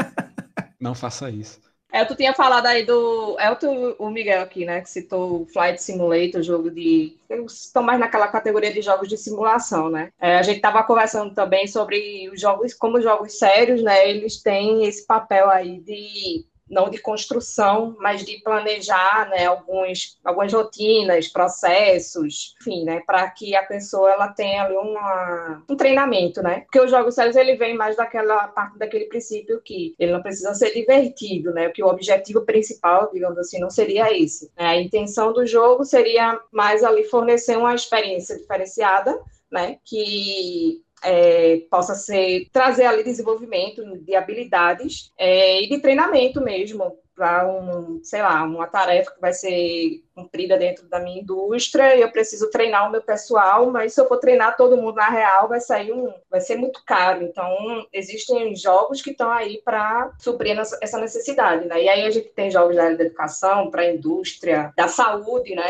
S3: (laughs)
S1: não faça isso.
S3: É, tu tinha falado aí do. É o, o Miguel aqui, né? Que citou o Flight Simulator, jogo de. Eles estão mais naquela categoria de jogos de simulação, né? É, a gente estava conversando também sobre os jogos, como jogos sérios, né? Eles têm esse papel aí de não de construção, mas de planejar né, alguns, algumas rotinas, processos, enfim, né, para que a pessoa ela tenha ali uma, um treinamento, né? Porque os jogos sérios ele vem mais daquela parte daquele princípio que ele não precisa ser divertido, né? Que o objetivo principal, digamos assim, não seria esse. Né? A intenção do jogo seria mais ali fornecer uma experiência diferenciada, né? Que é, possa ser trazer ali desenvolvimento de habilidades é, e de treinamento mesmo para um, sei lá, uma tarefa que vai ser cumprida dentro da minha indústria, eu preciso treinar o meu pessoal, mas se eu for treinar todo mundo na real, vai sair um, vai ser muito caro. Então, existem jogos que estão aí para suprir essa necessidade, né? E aí a gente tem jogos da área da educação, para a indústria, da saúde, né?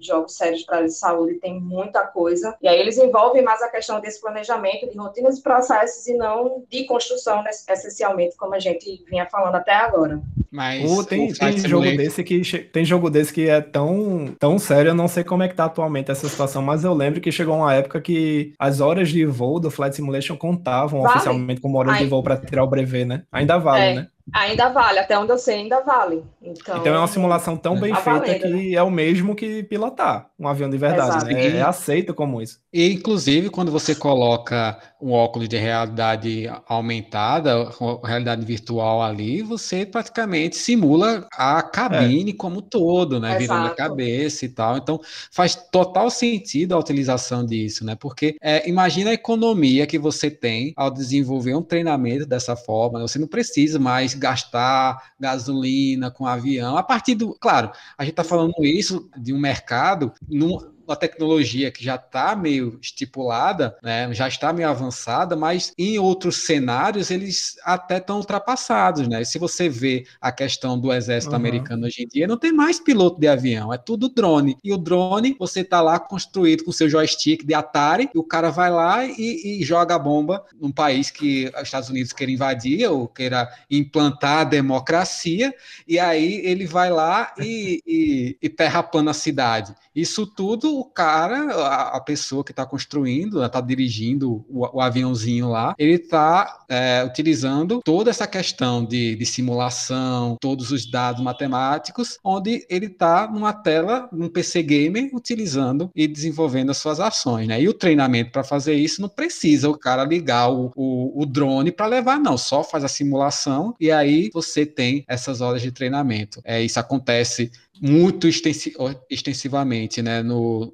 S3: Jogos sérios para a saúde tem muita coisa. E aí eles envolvem mais a questão desse planejamento de rotinas e processos e não de construção, né? essencialmente, como a gente vinha falando até agora.
S2: Mas tem, tem jogo desse que tem jogo desse que é tão, tão sério, eu não sei como é que tá atualmente essa situação, mas eu lembro que chegou uma época que as horas de voo do Flight Simulation contavam vale. oficialmente como horas Ai. de voo para tirar o brevet, né? Ainda vale, é. né?
S3: Ainda vale, até onde eu sei, ainda vale. Então,
S2: então é uma simulação tão é. bem tá feita valendo, que né? é o mesmo que pilotar um avião de verdade. Né? É, é aceito como isso.
S1: E, inclusive, quando você coloca um óculos de realidade aumentada, realidade virtual ali, você praticamente simula a cabine é. como todo, né? Exato. Virando a cabeça e tal. Então, faz total sentido a utilização disso, né? Porque é, imagina a economia que você tem ao desenvolver um treinamento dessa forma. Né? Você não precisa mais gastar gasolina com avião. A partir do. Claro, a gente está falando isso de um mercado. Uma tecnologia que já está meio estipulada, né, já está meio avançada, mas em outros cenários eles até estão ultrapassados, né? Se você vê a questão do exército uhum. americano hoje em dia, não tem mais piloto de avião, é tudo drone. E o drone, você está lá construído com seu joystick de Atari, e o cara vai lá e, e joga a bomba num país que os Estados Unidos quer invadir ou queira implantar a democracia, e aí ele vai lá e, e, e terrapana a cidade. Isso tudo, o cara, a, a pessoa que está construindo, está dirigindo o, o, aviãozinho lá, ele está é, utilizando toda essa questão de, de, simulação, todos os dados matemáticos, onde ele está numa tela, num PC gamer, utilizando e desenvolvendo as suas ações. Né? E o treinamento para fazer isso não precisa o cara ligar o, o, o drone para levar, não, só faz a simulação e aí você tem essas horas de treinamento. É, isso acontece muito extensivamente né, no,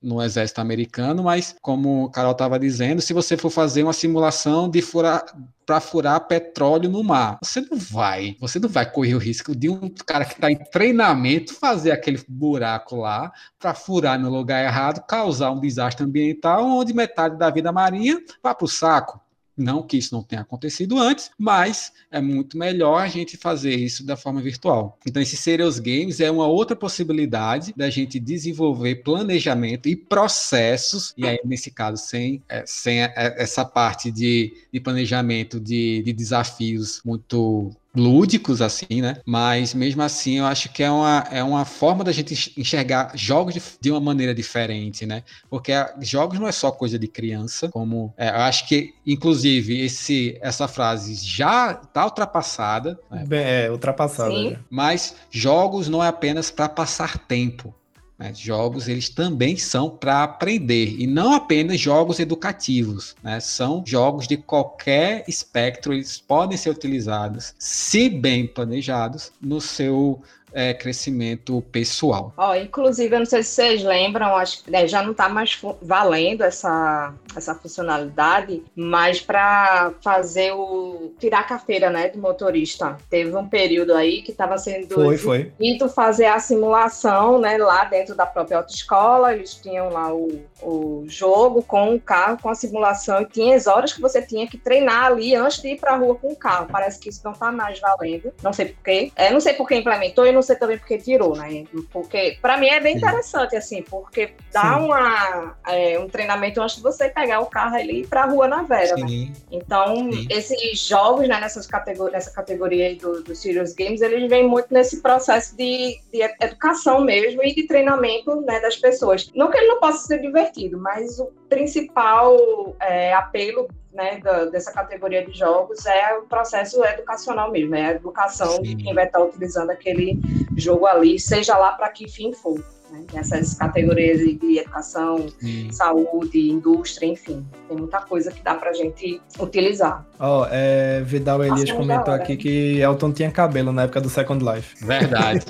S1: no exército americano, mas como o Carol estava dizendo, se você for fazer uma simulação de furar para furar petróleo no mar, você não vai, você não vai correr o risco de um cara que está em treinamento fazer aquele buraco lá para furar no lugar errado, causar um desastre ambiental onde metade da vida marinha vai para o saco. Não que isso não tenha acontecido antes, mas é muito melhor a gente fazer isso da forma virtual. Então, esse Serious Games é uma outra possibilidade da gente desenvolver planejamento e processos, e aí, nesse caso, sem, é, sem essa parte de, de planejamento de, de desafios muito lúdicos, assim, né? Mas mesmo assim, eu acho que é uma, é uma forma da gente enxergar jogos de, de uma maneira diferente, né? Porque a, jogos não é só coisa de criança, como é, eu acho que, inclusive, esse, essa frase já está ultrapassada.
S2: Né? É, ultrapassada. Sim.
S1: Mas jogos não é apenas para passar tempo. Né? Jogos eles também são para aprender e não apenas jogos educativos, né? são jogos de qualquer espectro, eles podem ser utilizados, se bem planejados, no seu é, crescimento pessoal.
S3: Ó, inclusive, eu não sei se vocês lembram, acho que né, já não está mais valendo essa, essa funcionalidade, mas para fazer o tirar a carteira, né, de motorista, teve um período aí que estava sendo
S2: foi, foi.
S3: fazer a simulação, né, lá dentro da própria autoescola, eles tinham lá o, o jogo com o carro, com a simulação, e tinha as horas que você tinha que treinar ali antes de ir para a rua com o carro. Parece que isso não está mais valendo, não sei porquê. É, não sei por que implementou e não sei também porque tirou, né? Porque para mim é bem interessante, assim, porque dá uma, é, um treinamento antes de você pegar o carro ali para a rua na Vera, né? Então, Sim. esses jogos, né, nessas categor nessa categoria do, do Serious Games, eles vêm muito nesse processo de, de educação mesmo e de treinamento né, das pessoas. Não que ele não possa ser divertido, mas o principal é, apelo né, da, dessa categoria de jogos é o processo educacional mesmo, é a educação Sim. de quem vai estar utilizando aquele jogo ali, seja lá para que fim for. Né, nessas categorias de educação, Sim. saúde, indústria, enfim, tem muita coisa que dá para a gente utilizar.
S2: Ó, oh, é, Vidal Elias comentou aqui que Elton tinha cabelo na época do Second Life.
S1: Verdade.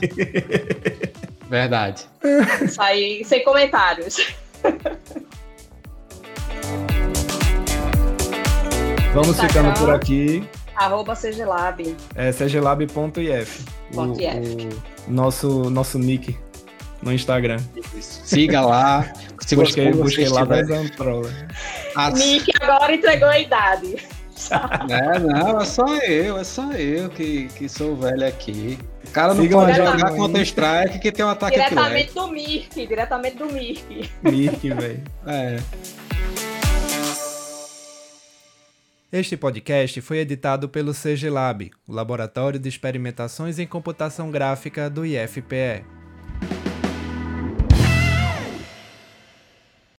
S1: (laughs) Verdade.
S3: Isso aí, sem comentários. (laughs)
S2: Vamos Instagram, ficando por aqui.
S3: Arroba CGLab.
S2: É cglab.if. O, o nosso, nosso nick no Instagram.
S1: Siga lá. (laughs)
S2: Se busquei, busquei lá das Antrola.
S3: As... Nick agora entregou a idade. (laughs)
S1: É, não, é só eu, é só eu que, que sou velho aqui. O cara não Sigam pode jogar contra Strike que tem um ataque
S3: Diretamente do Mirk, diretamente do Mirk.
S2: Mirk, velho. É. Este podcast foi editado pelo CG Lab, o Laboratório de Experimentações em Computação Gráfica do IFPE.